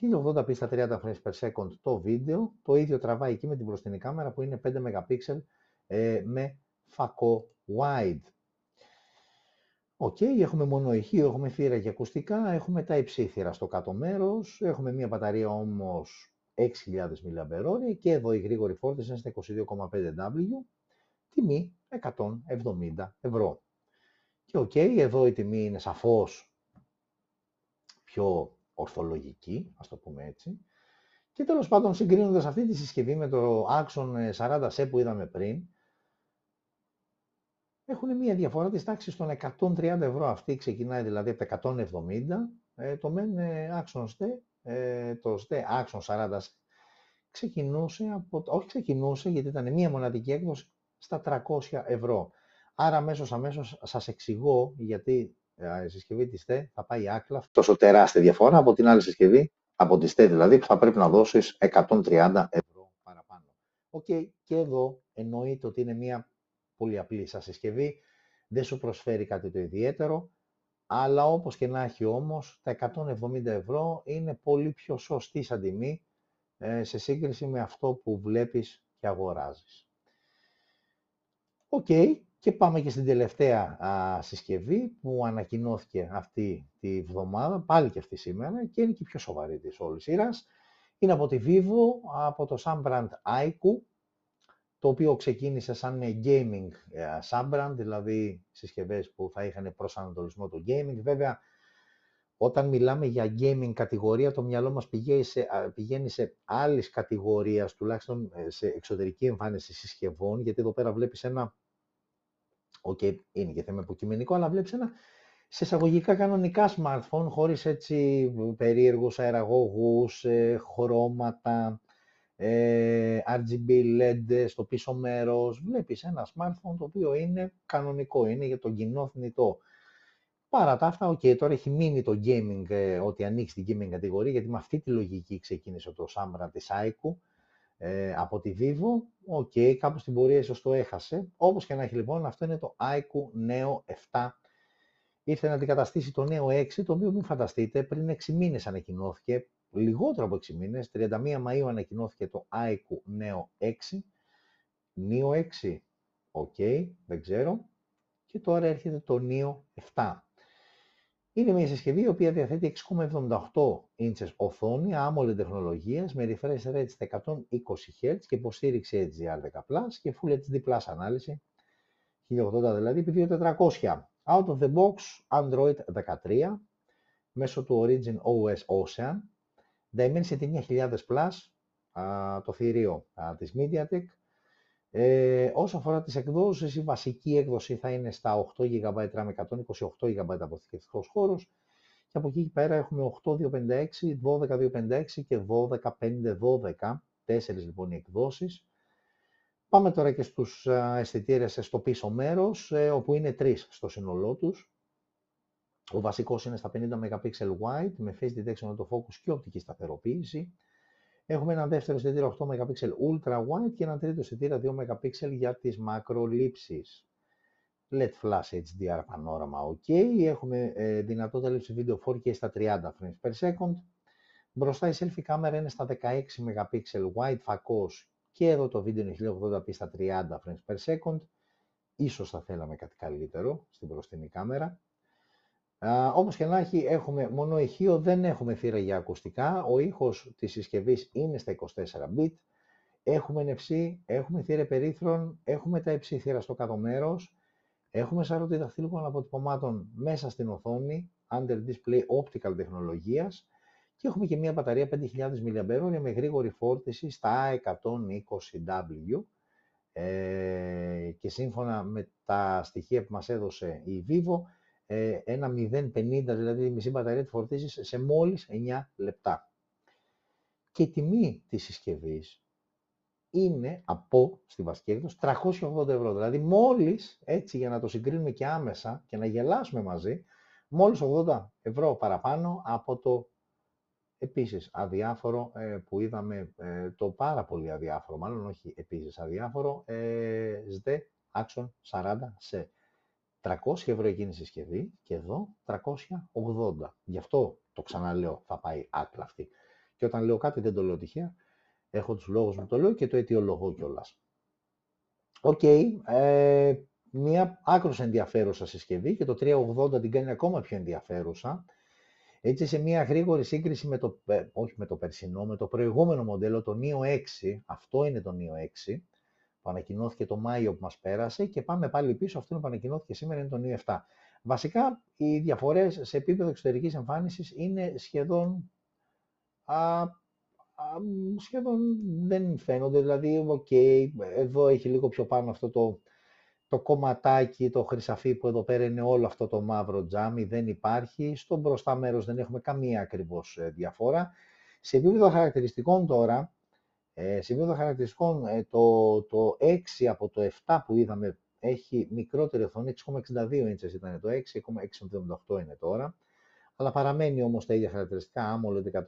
1080p στα 30 frames per second το βίντεο, το ίδιο τραβάει εκεί με την μπροστινή κάμερα που είναι 5 MP ε, με φακό wide. OK, έχουμε mono ηχείο, έχουμε θύρα και ακουστικά, έχουμε Type-C θύρα στο κάτω μέρος, έχουμε μια μπαταρία όμως 6.000 mAh και εδώ η γρήγορη φόρτιση είναι στα 22,5W, τιμή 170 ευρώ. Και οκ, εδώ η τιμή είναι σαφώς πιο ορθολογική, ας το πούμε έτσι. Και τέλος πάντων συγκρίνοντας αυτή τη συσκευή με το Axon 40 SE που είδαμε πριν, έχουν μια διαφορά της τάξης των 130 ευρώ. Αυτή ξεκινάει δηλαδή από τα 170. Ε, το μεν ε, Axon ε, το ZTE Axon 40 ξεκινούσε από, όχι ξεκινούσε γιατί ήταν μια μοναδική έκδοση στα 300 ευρώ. Άρα αμέσως αμέσως σας εξηγώ γιατί η συσκευή της ZTE θα πάει άκλαυτη. Τόσο τεράστια διαφορά από την άλλη συσκευή, από τη ZTE δηλαδή, που θα πρέπει να δώσεις 130 ευρώ παραπάνω. Οκ, και εδώ εννοείται ότι είναι μια πολύ απλή σαν συσκευή, δεν σου προσφέρει κάτι το ιδιαίτερο, αλλά όπως και να έχει όμως, τα 170 ευρώ είναι πολύ πιο σωστή σαν τιμή ε, σε σύγκριση με αυτό που βλέπεις και αγοράζεις. Οκ, και πάμε και στην τελευταία α, συσκευή που ανακοινώθηκε αυτή τη βδομάδα, πάλι και αυτή σήμερα, και είναι και η πιο σοβαρή της όλης σειράς. Είναι από τη Vivo, από το sub-brand iQOO, το οποίο ξεκίνησε σαν gaming ε, sub-brand, δηλαδή συσκευές που θα είχαν προσανατολισμό το gaming. Βέβαια, όταν μιλάμε για gaming κατηγορία, το μυαλό μας πηγαίνει σε, πηγαίνει σε άλλης κατηγορίας, τουλάχιστον ε, σε εξωτερική εμφάνιση συσκευών, γιατί εδώ πέρα βλέπεις ένα Οκ, είναι και θέμα υποκειμενικό, αλλά βλέπεις ένα σε εισαγωγικά κανονικά smartphone, χωρίς έτσι περίεργους αεραγωγούς, ε, χρώματα, ε, RGB LED στο πίσω μέρος. Βλέπεις ένα smartphone το οποίο είναι κανονικό, είναι για τον κοινό θνητό. Παρά τα αυτά, okay, τώρα έχει μείνει το gaming, ε, ότι ανήκει στην gaming κατηγορία, γιατί με αυτή τη λογική ξεκίνησε το sub-brand της iQOO, ε, από τη Vivo. OK, okay, κάπου στην πορεία ίσως το έχασε. Όπως και να έχει λοιπόν, αυτό είναι το iQOO Neo 7. Ήρθε να αντικαταστήσει το Neo 6, το οποίο μην φανταστείτε, πριν 6 μήνες ανακοινώθηκε, λιγότερο από 6 μήνες, 31 Μαΐου ανακοινώθηκε το iQOO Neo 6. Neo 6, OK, okay, δεν ξέρω. Και τώρα έρχεται το Neo 7. Είναι μια συσκευή η οποία διαθέτει 6,78 ίντσες οθόνη AMOLED τεχνολογίας με refresh rate στα 120 Hz και υποστήριξη HDR10+, και Full HD Plus ανάλυση 1080 δηλαδή επί 2400. Out of the box Android 13 μέσω του Origin OS Ocean Dimensity 9000 Plus το θηρίο της MediaTek ε, όσο αφορά τις εκδόσεις, η βασική έκδοση θα είναι στα 8 GB RAM, 128 GB αποθηκευτικός χώρος και από εκεί πέρα έχουμε 8256, 12256 και 12512, τέσσερις λοιπόν οι εκδόσεις. Πάμε τώρα και στους αισθητήρες στο πίσω μέρος, ε, όπου είναι τρεις στο σύνολό τους. Ο βασικός είναι στα 50 MP wide με face detection autofocus και οπτική σταθεροποίηση. Έχουμε ένα δεύτερο αισθητήρα 8 MP Ultra Wide και ένα τρίτο αισθητήρα 2 MP για τις μακρολήψεις. LED Flash HDR πανόραμα OK. Έχουμε ε, δυνατότητα λήψης βίντεο 4K στα 30 frames per second. Μπροστά η selfie κάμερα είναι στα 16 MP wide φακός και εδώ το βίντεο είναι 1080p στα 30 frames per second. Ίσως θα θέλαμε κάτι καλύτερο στην μπροστινή κάμερα. Uh, όπως και να έχει, έχουμε μόνο ηχείο, δεν έχουμε θύρα για ακουστικά. Ο ήχος της συσκευής είναι στα 24 bit. Έχουμε NFC, έχουμε θύρα περίθρων, έχουμε τα θύρα στο κάτω μέρος. Έχουμε σαρωτή δαχτυλικών αποτυπωμάτων μέσα στην οθόνη, under display optical τεχνολογίας. Και έχουμε και μια μπαταρία 5.000 mAh με γρήγορη φόρτιση στα 120W. Ε, και σύμφωνα με τα στοιχεία που μας έδωσε η Vivo, ε, ένα 0,50, δηλαδή η μισή μπαταρία τη φορτίζεις σε μόλις 9 λεπτά. Και η τιμή της συσκευής είναι από, στη βασική έκδοση, 380 ευρώ. Δηλαδή μόλις, έτσι για να το συγκρίνουμε και άμεσα και να γελάσουμε μαζί, μόλις 80 ευρώ παραπάνω από το επίσης αδιάφορο ε, που είδαμε, ε, το πάρα πολύ αδιάφορο, μάλλον όχι επίσης αδιάφορο, ε, ΣΔΕ Action 40 σε 300 ευρώ εκείνη η συσκευή και εδώ 380. Γι' αυτό το ξαναλέω, θα πάει άκλαυτη. Και όταν λέω κάτι δεν το λέω τυχαία, έχω τους λόγους μου το λέω και το αιτιολογώ κιόλας. Οκ, ε, μια άκρως ενδιαφέρουσα συσκευή και το 380 την κάνει ακόμα πιο ενδιαφέρουσα. Έτσι σε μια γρήγορη σύγκριση με το, ε, όχι με το περσινό, με το προηγούμενο μοντέλο, το Neo 6, αυτό είναι το Neo 6, που ανακοινώθηκε το Μάιο που μας πέρασε και πάμε πάλι πίσω, αυτό που ανακοινώθηκε σήμερα είναι το νέο 7. Βασικά, οι διαφορές σε επίπεδο εξωτερικής εμφάνισης είναι σχεδόν, α, α, σχεδόν δεν φαίνονται, δηλαδή, ok, εδώ έχει λίγο πιο πάνω αυτό το, το κομματάκι, το χρυσαφί που εδώ πέρα είναι όλο αυτό το μαύρο τζάμι, δεν υπάρχει. Στο μπροστά μέρος δεν έχουμε καμία ακριβώς ε, διαφορά. Σε επίπεδο χαρακτηριστικών τώρα, ε, σε επίπεδο χαρακτηριστικών, ε, το, το 6 από το 7 που είδαμε έχει μικρότερη οθόνη, 6,62 inches ήταν το 6, 6,678 είναι τώρα, αλλά παραμένει όμως τα ίδια χαρακτηριστικά, AMOLED 120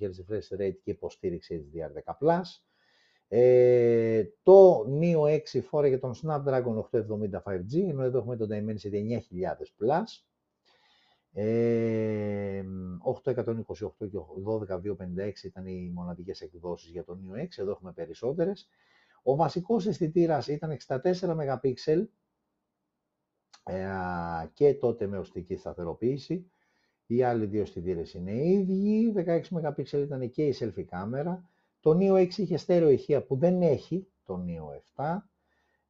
Hz refresh rate και υποστήριξη HDR10+. Ε, το Neo 6 φόρεγε τον Snapdragon 870 5G, ενώ εδώ έχουμε τον Dimensity 9000+. Ε, 828 και 12256 ήταν οι μοναδικές εκδόσεις για το Neo 6, εδώ έχουμε περισσότερες. Ο βασικός αισθητήρας ήταν 64 MP ε, και τότε με οστική σταθεροποίηση. Οι άλλοι δύο αισθητήρες είναι οι ίδιοι. 16 MP ήταν και η selfie κάμερα. Το Neo 6 είχε στέρεο ηχεία που δεν έχει το Neo 7.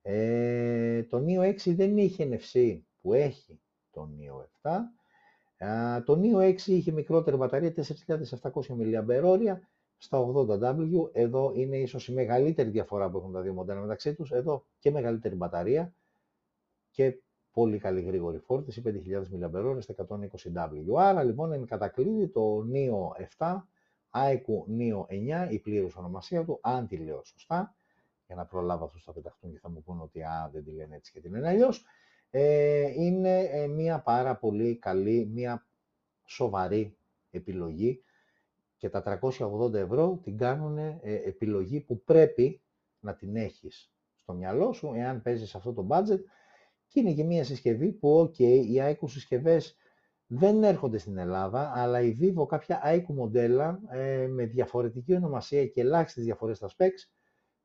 Ε, το Neo 6 δεν είχε NFC που έχει το Neo 7. Ε, το Neo 6 είχε μικρότερη μπαταρία, 4.700 mAh στα 80W. Εδώ είναι ίσως η μεγαλύτερη διαφορά που έχουν τα δύο μοντέλα μεταξύ τους. Εδώ και μεγαλύτερη μπαταρία και πολύ καλή γρήγορη φόρτιση, 5.000 mAh στα 120W. Άρα λοιπόν είναι κατακλείδη το Neo 7, AIKU Neo 9, η πλήρους ονομασία του, αν τη λέω σωστά, για να προλάβω αυτούς θα πεταχτούν και θα μου πούνε ότι α, δεν τη λένε έτσι και την είναι αλλιώς. Ε, είναι ε, μια πάρα πολύ καλή, μια σοβαρή επιλογή και τα 380 ευρώ την κάνουν ε, επιλογή που πρέπει να την έχεις στο μυαλό σου, εάν παίζεις αυτό το budget. Και είναι και μια συσκευή που, ok, οι IQ συσκευές δεν έρχονται στην Ελλάδα, αλλά η Vivo κάποια IQ μοντέλα ε, με διαφορετική ονομασία και ελάχιστες διαφορές στα specs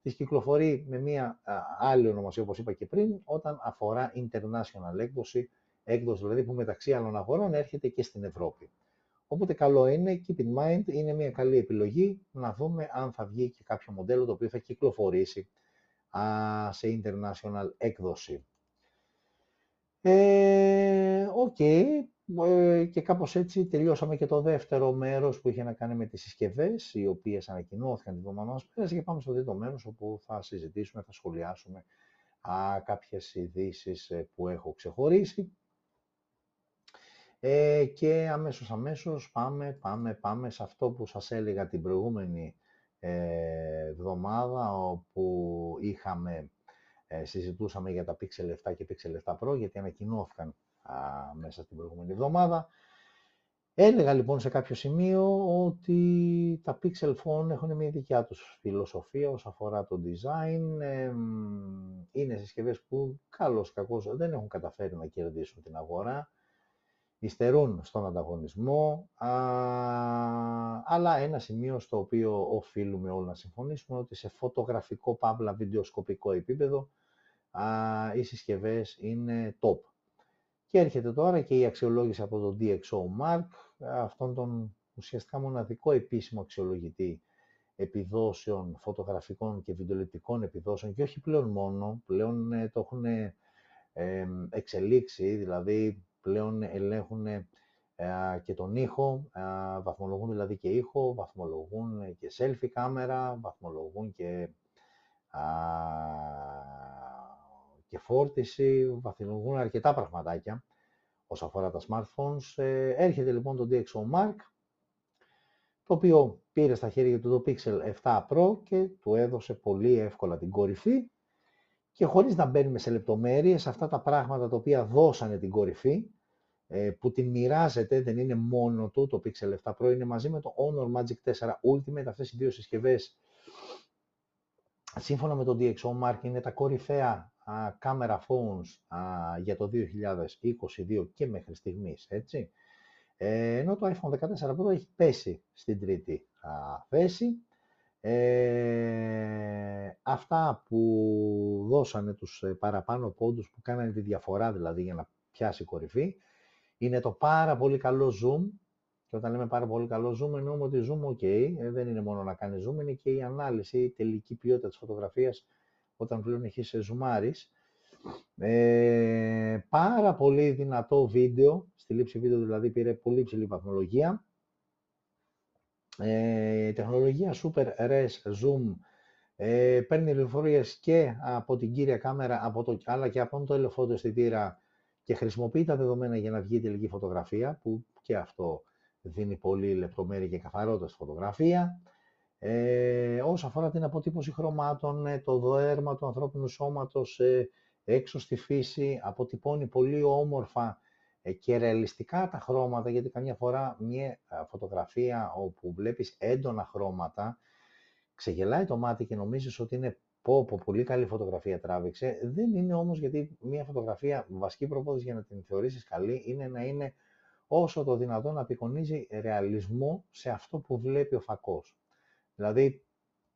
τις κυκλοφορεί με μια άλλη ονομασία, όπως είπα και πριν, όταν αφορά international έκδοση, έκδοση δηλαδή που μεταξύ άλλων αγορών έρχεται και στην Ευρώπη. Οπότε καλό είναι, keep in mind, είναι μια καλή επιλογή να δούμε αν θα βγει και κάποιο μοντέλο το οποίο θα κυκλοφορήσει α, σε international έκδοση. Ε, οκ, ε, και κάπως έτσι τελειώσαμε και το δεύτερο μέρος που είχε να κάνει με τις συσκευές, οι οποίες ανακοινώθηκαν την εβδομάδα που μας πέρασε και πάμε στο τρίτο μέρος όπου θα συζητήσουμε, θα σχολιάσουμε α, κάποιες ειδήσεις ε, που έχω ξεχωρίσει. Ε, και αμέσως αμέσως πάμε, πάμε, πάμε σε αυτό που σας έλεγα την προηγούμενη ε, εβδομάδα όπου είχαμε, ε, συζητούσαμε για τα Pixel 7 και Pixel 7 Pro γιατί ανακοινώθηκαν α, μέσα την προηγούμενη εβδομάδα. Έλεγα λοιπόν σε κάποιο σημείο ότι τα Pixel Phone έχουν μια δικιά τους φιλοσοφία όσον αφορά το design. είναι συσκευές που καλώς κακώς δεν έχουν καταφέρει να κερδίσουν την αγορά υστερούν στον ανταγωνισμό, α, αλλά ένα σημείο στο οποίο οφείλουμε όλοι να συμφωνήσουμε ότι σε φωτογραφικό, παύλα, βιντεοσκοπικό επίπεδο α, οι συσκευές είναι top. Και έρχεται τώρα και η αξιολόγηση από το DxO Mark, αυτόν τον ουσιαστικά μοναδικό επίσημο αξιολογητή επιδόσεων φωτογραφικών και βιντεοληπτικών επιδόσεων και όχι πλέον μόνο, πλέον ε, το έχουν ε, εξελίξει, δηλαδή πλέον ελέγχουν ε, και τον ήχο, βαθμολογούν δηλαδή και ήχο, βαθμολογούν και selfie κάμερα, βαθμολογούν και, και φόρτιση, βαθμολογούν αρκετά πραγματάκια όσον αφορά τα smartphones. Ε, έρχεται λοιπόν το DxO Mark, το οποίο πήρε στα χέρια του το Pixel 7 Pro και του έδωσε πολύ εύκολα την κορυφή και χωρίς να μπαίνουμε σε λεπτομέρειες, αυτά τα πράγματα τα οποία δώσανε την κορυφή, ε, που την μοιράζεται, δεν είναι μόνο του, το Pixel 7 Pro είναι μαζί με το Honor Magic 4 Ultimate, αυτές οι δύο συσκευές, σύμφωνα με το DxO Mark, είναι τα κορυφαία α, camera phones α, για το 2022 και μέχρι στιγμής, έτσι. Ε, ενώ το iPhone 14 Pro έχει πέσει στην τρίτη α, θέση. Ε, αυτά που δώσανε τους ε, παραπάνω πόντους που κάνανε τη διαφορά δηλαδή για να πιάσει κορυφή είναι το πάρα πολύ καλό zoom και όταν λέμε πάρα πολύ καλό zoom εννοούμε ότι zoom ok, ε, δεν είναι μόνο να κάνει zoom, είναι και η ανάλυση, η τελική ποιότητα της φωτογραφίας όταν πλέον έχεις ζουμάρεις. Ε, πάρα πολύ δυνατό βίντεο, στη λήψη βίντεο δηλαδή πήρε πολύ ψηλή βαθμολογία. Ε, τεχνολογία Super Res Zoom ε, παίρνει πληροφορίες και από την κύρια κάμερα από το, αλλά και από το ελεφόντο αισθητήρα και χρησιμοποιεί τα δεδομένα για να βγει η τελική φωτογραφία, που και αυτό δίνει πολύ λεπτομέρεια και καθαρότητα στη φωτογραφία. Ε, όσο αφορά την αποτύπωση χρωμάτων, ε, το δέρμα του ανθρώπινου σώματος ε, έξω στη φύση, αποτυπώνει πολύ όμορφα ε, και ρεαλιστικά τα χρώματα, γιατί καμιά φορά μια ε, φωτογραφία όπου βλέπεις έντονα χρώματα, ξεγελάει το μάτι και νομίζεις ότι είναι πω, πω πολύ καλή φωτογραφία τράβηξε. Δεν είναι όμως γιατί μια φωτογραφία, βασική προπόθεση για να την θεωρήσεις καλή, είναι να είναι όσο το δυνατόν να απεικονίζει ρεαλισμό σε αυτό που βλέπει ο φακός. Δηλαδή,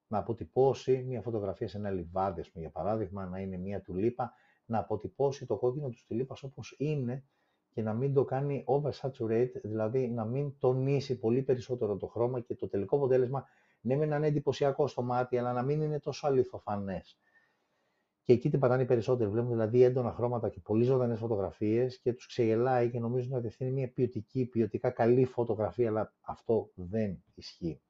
να αποτυπώσει μια φωτογραφία σε ένα λιβάδι, για παράδειγμα, να είναι μια τουλίπα, να αποτυπώσει το κόκκινο του τουλίπας όπως είναι και να μην το κάνει oversaturate, δηλαδή να μην τονίσει πολύ περισσότερο το χρώμα και το τελικό αποτέλεσμα ναι, με να είναι εντυπωσιακό στο μάτι, αλλά να μην είναι τόσο αληθοφανές. Και εκεί την πατάνε περισσότερο. Βλέπουν δηλαδή έντονα χρώματα και πολύ ζωντανές φωτογραφίες και τους ξεγελάει και νομίζουν ότι αυτή είναι μια ποιοτική, ποιοτικά καλή φωτογραφία, αλλά αυτό δεν ισχύει.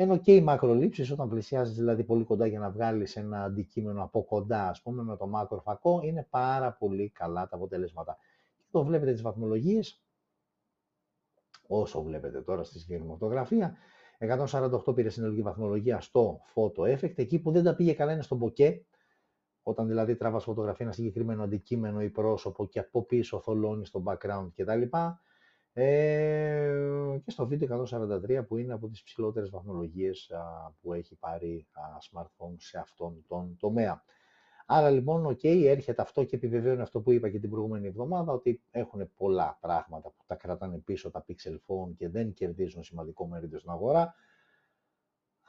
Ενώ και οι μακρολήψεις, όταν πλησιάζεις δηλαδή πολύ κοντά για να βγάλεις ένα αντικείμενο από κοντά, ας πούμε, με το μακροφακό, είναι πάρα πολύ καλά τα αποτελέσματα. Και εδώ βλέπετε τις βαθμολογίες, όσο βλέπετε τώρα στη συγκεκριμένη φωτογραφία, 148 πήρε συνολική βαθμολογία στο Photo Effect, εκεί που δεν τα πήγε καλά είναι στο bokeh, όταν δηλαδή τραβάς φωτογραφία ένα συγκεκριμένο αντικείμενο ή πρόσωπο και από πίσω θολώνεις στο background κτλ. Ε, και στο βίντεο 143 που είναι από τις ψηλότερες βαθμολογίες που έχει πάρει α, smartphone σε αυτόν τον τομέα. Άρα λοιπόν, οκ, έρχεται αυτό και επιβεβαιώνει αυτό που είπα και την προηγούμενη εβδομάδα, ότι έχουν πολλά πράγματα που τα κρατάνε πίσω τα Pixel Phone και δεν κερδίζουν σημαντικό μερίδιο στην αγορά.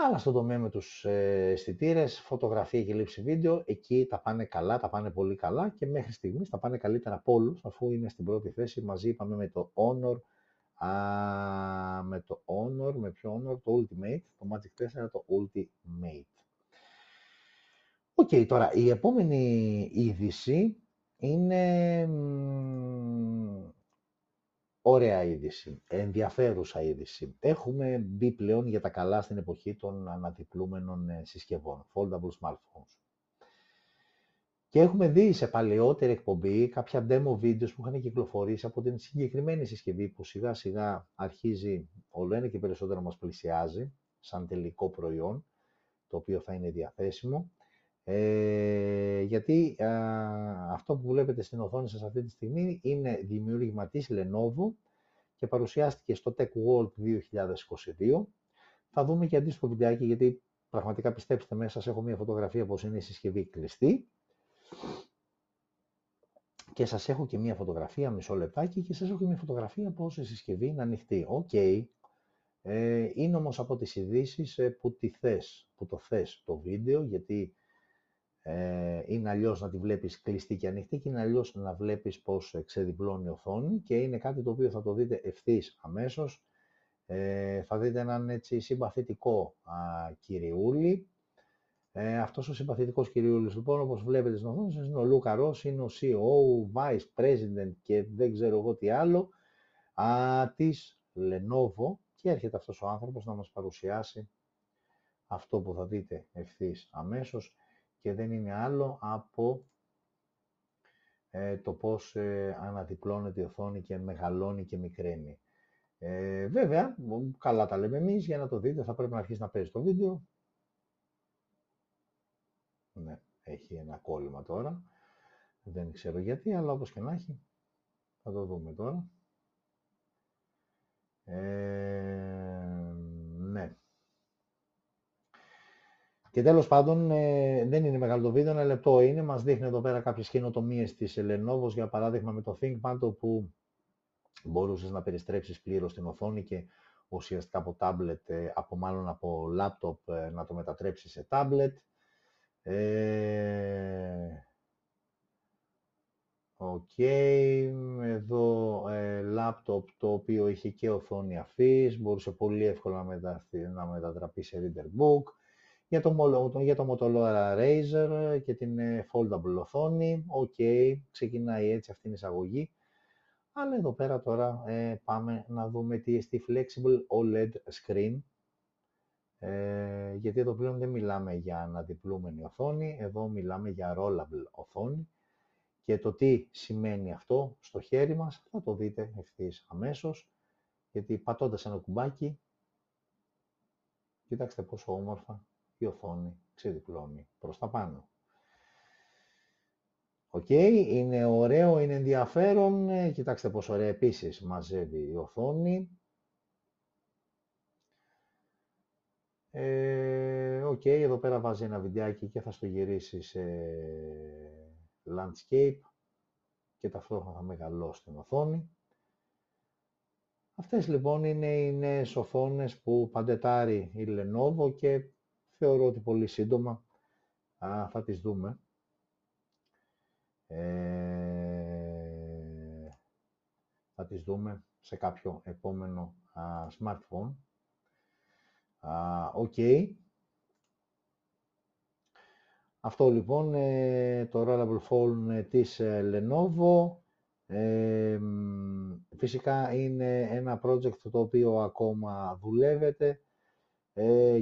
Αλλά στον τομέα με τους ε, αισθητήρες, φωτογραφία και λήψη βίντεο, εκεί τα πάνε καλά, τα πάνε πολύ καλά και μέχρι στιγμής τα πάνε καλύτερα από όλους, αφού είναι στην πρώτη θέση μαζί, είπαμε, με το Honor, α, με το Honor, με ποιο Honor, το Ultimate, το Magic 4, το Ultimate. OK, τώρα η επόμενη είδηση είναι ωραία είδηση, ενδιαφέρουσα είδηση. Έχουμε μπει πλέον για τα καλά στην εποχή των αναδιπλούμενων ε, συσκευών, foldable smartphones. Και έχουμε δει σε παλαιότερη εκπομπή κάποια demo videos που είχαν κυκλοφορήσει από την συγκεκριμένη συσκευή που σιγά σιγά αρχίζει ολοένα και περισσότερο μας πλησιάζει σαν τελικό προϊόν, το οποίο θα είναι διαθέσιμο. Ε, γιατί αυτό που βλέπετε στην οθόνη σας αυτή τη στιγμή είναι δημιούργημα της Lenovo και παρουσιάστηκε στο Tech World 2022. Θα δούμε και αντίστοιχο βιντεάκι γιατί πραγματικά πιστέψτε με, σας έχω μια φωτογραφία πως είναι η συσκευή κλειστή και σας έχω και μια φωτογραφία μισό λεπτάκι και σας έχω και μια φωτογραφία πως η συσκευή είναι ανοιχτή. OK, okay. ε, είναι όμως από τις ειδήσεις ε, που, τη θες, που το θες το βίντεο γιατί ε, είναι αλλιώς να τη βλέπεις κλειστή και ανοιχτή και είναι αλλιώς να βλέπεις πώς ξεδιπλώνει η οθόνη και είναι κάτι το οποίο θα το δείτε ευθύς αμέσως. Ε, θα δείτε έναν έτσι συμπαθητικό α, κυριούλη. Ε, αυτός ο συμπαθητικός κυριούλης λοιπόν όπως βλέπετε στην οθόνη σας είναι ο Λούκα Ρος, είναι ο CEO, Vice President και δεν ξέρω εγώ τι άλλο α, της Lenovo και έρχεται αυτός ο άνθρωπος να μας παρουσιάσει αυτό που θα δείτε ευθύς αμέσως και δεν είναι άλλο από ε, το πώς ε, αναδιπλώνεται η οθόνη και μεγαλώνει και μικραίνει. Ε, βέβαια, καλά τα λέμε εμείς, για να το δείτε θα πρέπει να αρχίσει να παίζει το βίντεο. Ναι, έχει ένα κόλλημα τώρα. Δεν ξέρω γιατί, αλλά όπως και να έχει, θα το δούμε τώρα. Ε, ναι, και τέλος πάντων, ε, δεν είναι μεγάλο το βίντεο, ένα λεπτό είναι. Μας δείχνει εδώ πέρα κάποιες καινοτομίες της Lenovo, για παράδειγμα με το ThinkPad, όπου μπορούσες να περιστρέψεις πλήρως την οθόνη και ουσιαστικά από tablet, ε, από μάλλον από laptop, ε, να το μετατρέψεις σε tablet. Ε, Οκ, εδώ ε, laptop το οποίο είχε και οθόνη αφής, μπορούσε πολύ εύκολα να, να μετατραπεί σε reader book για το, για το Motorola Razr και την ε, foldable οθόνη. Οκ, ξεκινάει έτσι αυτή η εισαγωγή. Αλλά εδώ πέρα τώρα ε, πάμε να δούμε τι εστί Flexible OLED Screen. Ε, γιατί εδώ πλέον δεν μιλάμε για αναδιπλούμενη οθόνη, εδώ μιλάμε για rollable οθόνη. Και το τι σημαίνει αυτό στο χέρι μας θα το δείτε ευθύς αμέσως, γιατί πατώντας ένα κουμπάκι, κοιτάξτε πόσο όμορφα η οθόνη ξεδιπλώνει προς τα πάνω. Οκ, είναι ωραίο, είναι ενδιαφέρον. Ε, κοιτάξτε πόσο ωραία επίσης μαζεύει η οθόνη. Ε, οκ, εδώ πέρα βάζει ένα βιντεάκι και θα στο γυρίσει σε landscape και ταυτόχρονα θα μεγαλώσει την οθόνη. Αυτές λοιπόν είναι οι νέες οθόνες που πατεντάρει η Lenovo και θεωρώ ότι πολύ σύντομα α, θα τις δούμε. Ε, θα τις δούμε σε κάποιο επόμενο α, smartphone. Οκ. Αυτό λοιπόν ε, το Rollable Phone ε, της Lenovo. φυσικά είναι ένα project το οποίο ακόμα δουλεύεται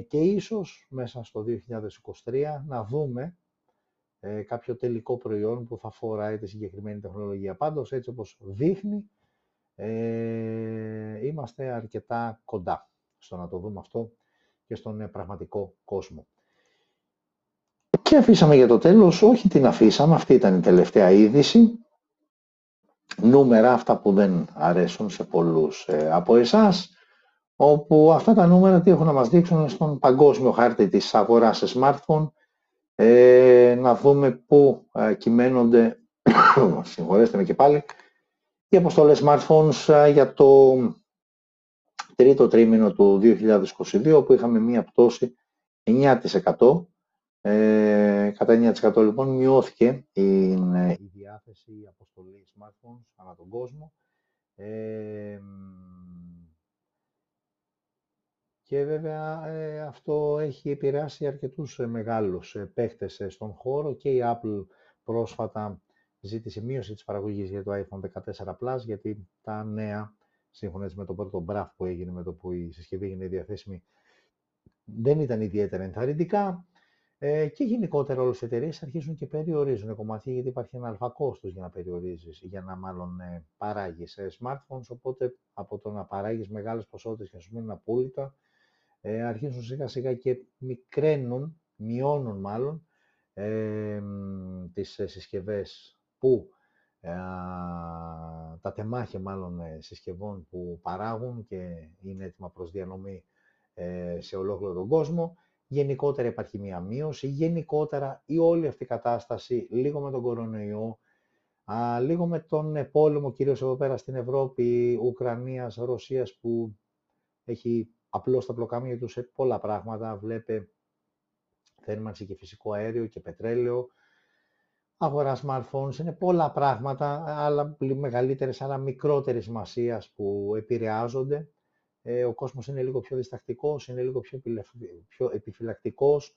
και ίσως μέσα στο 2023 να δούμε ε, κάποιο τελικό προϊόν που θα φοράει τη συγκεκριμένη τεχνολογία. Πάντως, έτσι όπως δείχνει, ε, είμαστε αρκετά κοντά στο να το δούμε αυτό και στον ε, πραγματικό κόσμο. Και αφήσαμε για το τέλος, όχι την αφήσαμε, αυτή ήταν η τελευταία είδηση. Νούμερα αυτά που δεν αρέσουν σε πολλούς ε, από εσάς, όπου αυτά τα νούμερα τι έχουν να μας δείξουν στον παγκόσμιο χάρτη της αγοράς σε smartphone, ε, να δούμε πού ε, κυμαίνονται, συγχωρέστε με και πάλι, οι αποστολές smartphones ε, για το τρίτο τρίμηνο του 2022, που είχαμε μία πτώση 9%. Ε, κατά 9% λοιπόν μειώθηκε η, η διάθεση η αποστολή smartphones ανά τον κόσμο. Ε, και βέβαια ε, αυτό έχει επηρεάσει αρκετούς ε, μεγάλους ε, παίχτες στον χώρο και η Apple πρόσφατα ζήτησε μείωση της παραγωγής για το iPhone 14 Plus γιατί τα νέα, σύμφωνα με το πρώτο μπραφ που έγινε με το που η συσκευή έγινε διαθέσιμη, δεν ήταν ιδιαίτερα ενθαρρυντικά. Ε, και γενικότερα όλες οι εταιρείες αρχίζουν και περιορίζουν κομμάτια γιατί υπάρχει ένα αλφα κόστος για να περιορίζεις, για να μάλλον ε, παράγεις smartphones. Οπότε από το να παράγεις μεγάλες ποσότητες και να σου μείνουν απόλυτα, ε, αρχίζουν σιγά σιγά και μικραίνουν, μειώνουν μάλλον, ε, τις συσκευές που, ε, τα τεμάχια μάλλον ε, συσκευών που παράγουν και είναι έτοιμα προς διανομή ε, σε ολόκληρο τον κόσμο. Γενικότερα υπάρχει μία μείωση, γενικότερα η όλη αυτή η κατάσταση, λίγο με τον κορονοϊό, α, λίγο με τον πόλεμο κυρίως εδώ πέρα στην Ευρώπη, Ουκρανίας, Ρωσίας που έχει απλώς τα πλοκάμια του σε πολλά πράγματα. Βλέπε θέρμανση και φυσικό αέριο και πετρέλαιο, αγορά smartphones, είναι πολλά πράγματα, αλλά μεγαλύτερες, αλλά μικρότερης σημασίας που επηρεάζονται. Ε, ο κόσμος είναι λίγο πιο διστακτικός, είναι λίγο πιο, πιο επιφυλακτικός,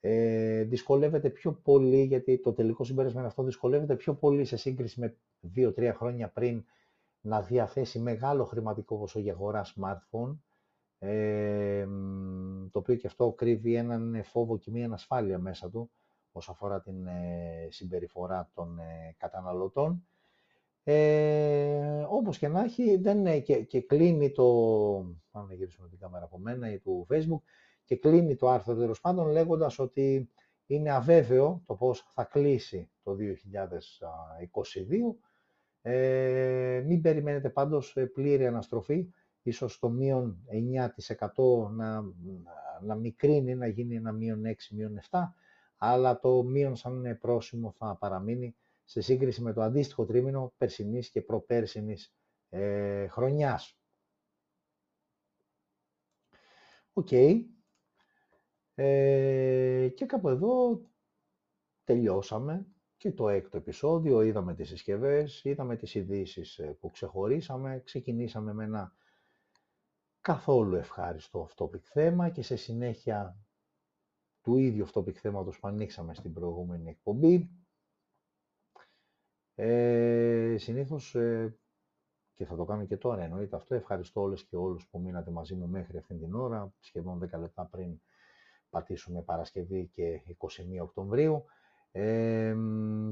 ε, δυσκολεύεται πιο πολύ, γιατί το τελικό συμπέρασμα είναι αυτό, δυσκολεύεται πιο πολύ σε σύγκριση με δύο-τρία χρόνια πριν να διαθέσει μεγάλο χρηματικό ποσό για αγορά smartphone το οποίο και αυτό κρύβει έναν φόβο και μία ανασφάλεια μέσα του όσον αφορά την ε, συμπεριφορά των ε, καταναλωτών. Ε, όπως και να έχει, δεν, και, και κλείνει το, πάμε να γυρίσουμε την κάμερα από μένα ή του Facebook, και κλείνει το άρθρο τέλος πάντων λέγοντας ότι είναι αβέβαιο το πώς θα κλείσει το 2022. Ε, μην περιμένετε πάντως πλήρη αναστροφή, ίσως το μείον 9% να, να μικρύνει, να γίνει ένα μείον 6, μείον 7, αλλά το μείον σαν πρόσημο θα παραμείνει σε σύγκριση με το αντίστοιχο τρίμηνο περσινής και προπέρσινης ε, χρονιάς. Οκ. Ε, και κάπου εδώ τελειώσαμε και το έκτο επεισόδιο. Είδαμε τις συσκευές, είδαμε τις ειδήσεις ε, που ξεχωρίσαμε, ξεκινήσαμε με ένα καθόλου ευχάριστο off-topic θέμα και σε συνέχεια του ίδιου off-topic θέματος που ανοίξαμε στην προηγούμενη εκπομπή. Ε, συνήθως, ε, και θα το κάνω και τώρα εννοείται αυτό, ευχαριστώ όλες και όλους που μείνατε μαζί μου μέχρι αυτήν την ώρα, σχεδόν 10 λεπτά πριν πατήσουμε Παρασκευή και 21 Οκτωβρίου. Ε,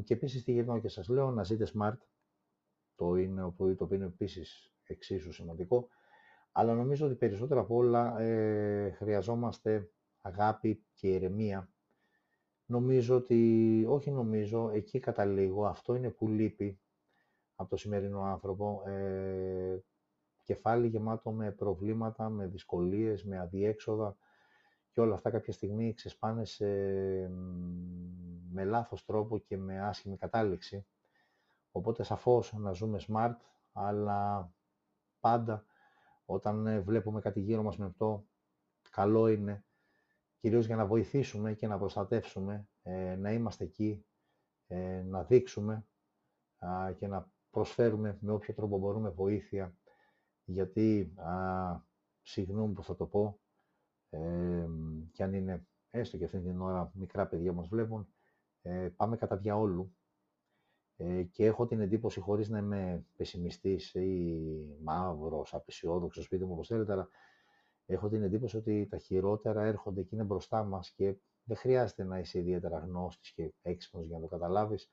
και επίσης τι γυρνάω και σας λέω, να ζείτε smart, το είναι, το οποίο είναι επίσης εξίσου σημαντικό, αλλά νομίζω ότι περισσότερο από όλα ε, χρειαζόμαστε αγάπη και ηρεμία νομίζω ότι, όχι νομίζω, εκεί καταλήγω, αυτό είναι που λείπει από το σημερινό άνθρωπο. Ε, κεφάλι γεμάτο με προβλήματα, με δυσκολίες, με αδιέξοδα και όλα αυτά κάποια στιγμή ξεσπάνε σε, με λάθος τρόπο και με άσχημη κατάληξη. Οπότε σαφώς να ζούμε smart, αλλά πάντα όταν ε, βλέπουμε κάτι γύρω μας με αυτό, καλό είναι. Κυρίως για να βοηθήσουμε και να προστατεύσουμε, ε, να είμαστε εκεί, ε, να δείξουμε και να προσφέρουμε με όποιο τρόπο μπορούμε βοήθεια, γιατί, α, συγγνώμη που θα το πω, ε, και αν είναι έστω και αυτή την ώρα μικρά παιδιά μας βλέπουν, ε, πάμε κατά διαόλου ε, και έχω την εντύπωση, χωρίς να είμαι πεσημιστής ή μαύρος, απεσιόδοξος, σπίτι μου όπως θέλετε, αλλά έχω την εντύπωση ότι τα χειρότερα έρχονται και είναι μπροστά μας και δεν χρειάζεται να είσαι ιδιαίτερα γνώστης και έξυπνος για να το καταλάβεις.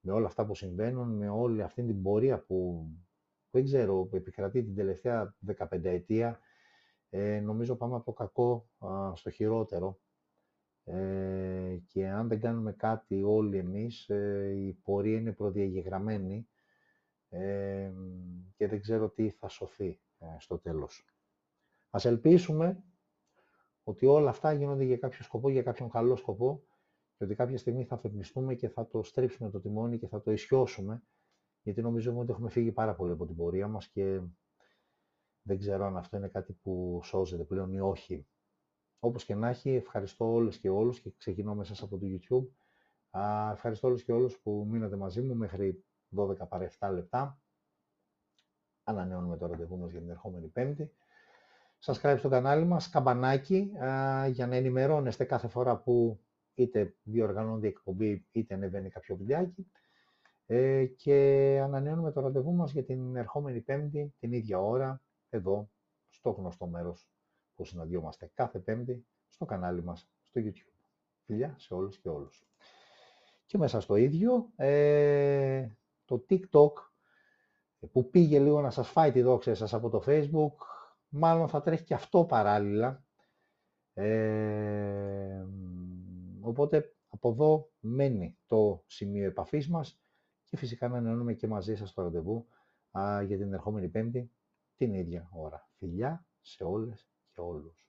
Με όλα αυτά που συμβαίνουν, με όλη αυτή την πορεία που δεν ξέρω, επικρατεί την τελευταία 15 ετία, ε, νομίζω πάμε από το κακό στο χειρότερο ε, και αν δεν κάνουμε κάτι όλοι εμείς, ε, η πορεία είναι προδιαγεγραμμένη ε, και δεν ξέρω τι θα σωθεί ε, στο τέλος. Ας ελπίσουμε ότι όλα αυτά γίνονται για κάποιο σκοπό, για κάποιον καλό σκοπό και ότι κάποια στιγμή θα αφεπνιστούμε και θα το στρίψουμε το τιμόνι και θα το ισιώσουμε γιατί νομίζουμε ότι έχουμε φύγει πάρα πολύ από την πορεία μας και δεν ξέρω αν αυτό είναι κάτι που σώζεται πλέον ή όχι. Όπως και να έχει, ευχαριστώ όλες και όλους και ξεκινώ μέσα από το YouTube. Α, ευχαριστώ όλους και όλους που μείνατε μαζί μου μέχρι 12 παρα 7 λεπτά. Ανανεώνουμε το ραντεβού μας για την ερχόμενη Πέμπτη. Subscribe στο κανάλι μας, καμπανάκι, για να ενημερώνεστε κάθε φορά που είτε διοργανώνται η εκπομπή, είτε ανεβαίνει κάποιο βιντεάκι. Ε, και ανανεώνουμε το ραντεβού μας για την ερχόμενη Πέμπτη, την ίδια ώρα, εδώ, στο γνωστό μέρος που συναντιόμαστε κάθε Πέμπτη, στο κανάλι μας, στο YouTube. Φιλιά σε όλους και όλους. Και μέσα στο ίδιο, ε, το TikTok, που πήγε λίγο να σας φάει τη δόξα σας από το Facebook, μάλλον θα τρέχει και αυτό παράλληλα. Ε, οπότε από εδώ μένει το σημείο επαφής μας και φυσικά να ενώνουμε και μαζί σας το ραντεβού α, για την ερχόμενη Πέμπτη την ίδια ώρα. Φιλιά σε όλες και όλους.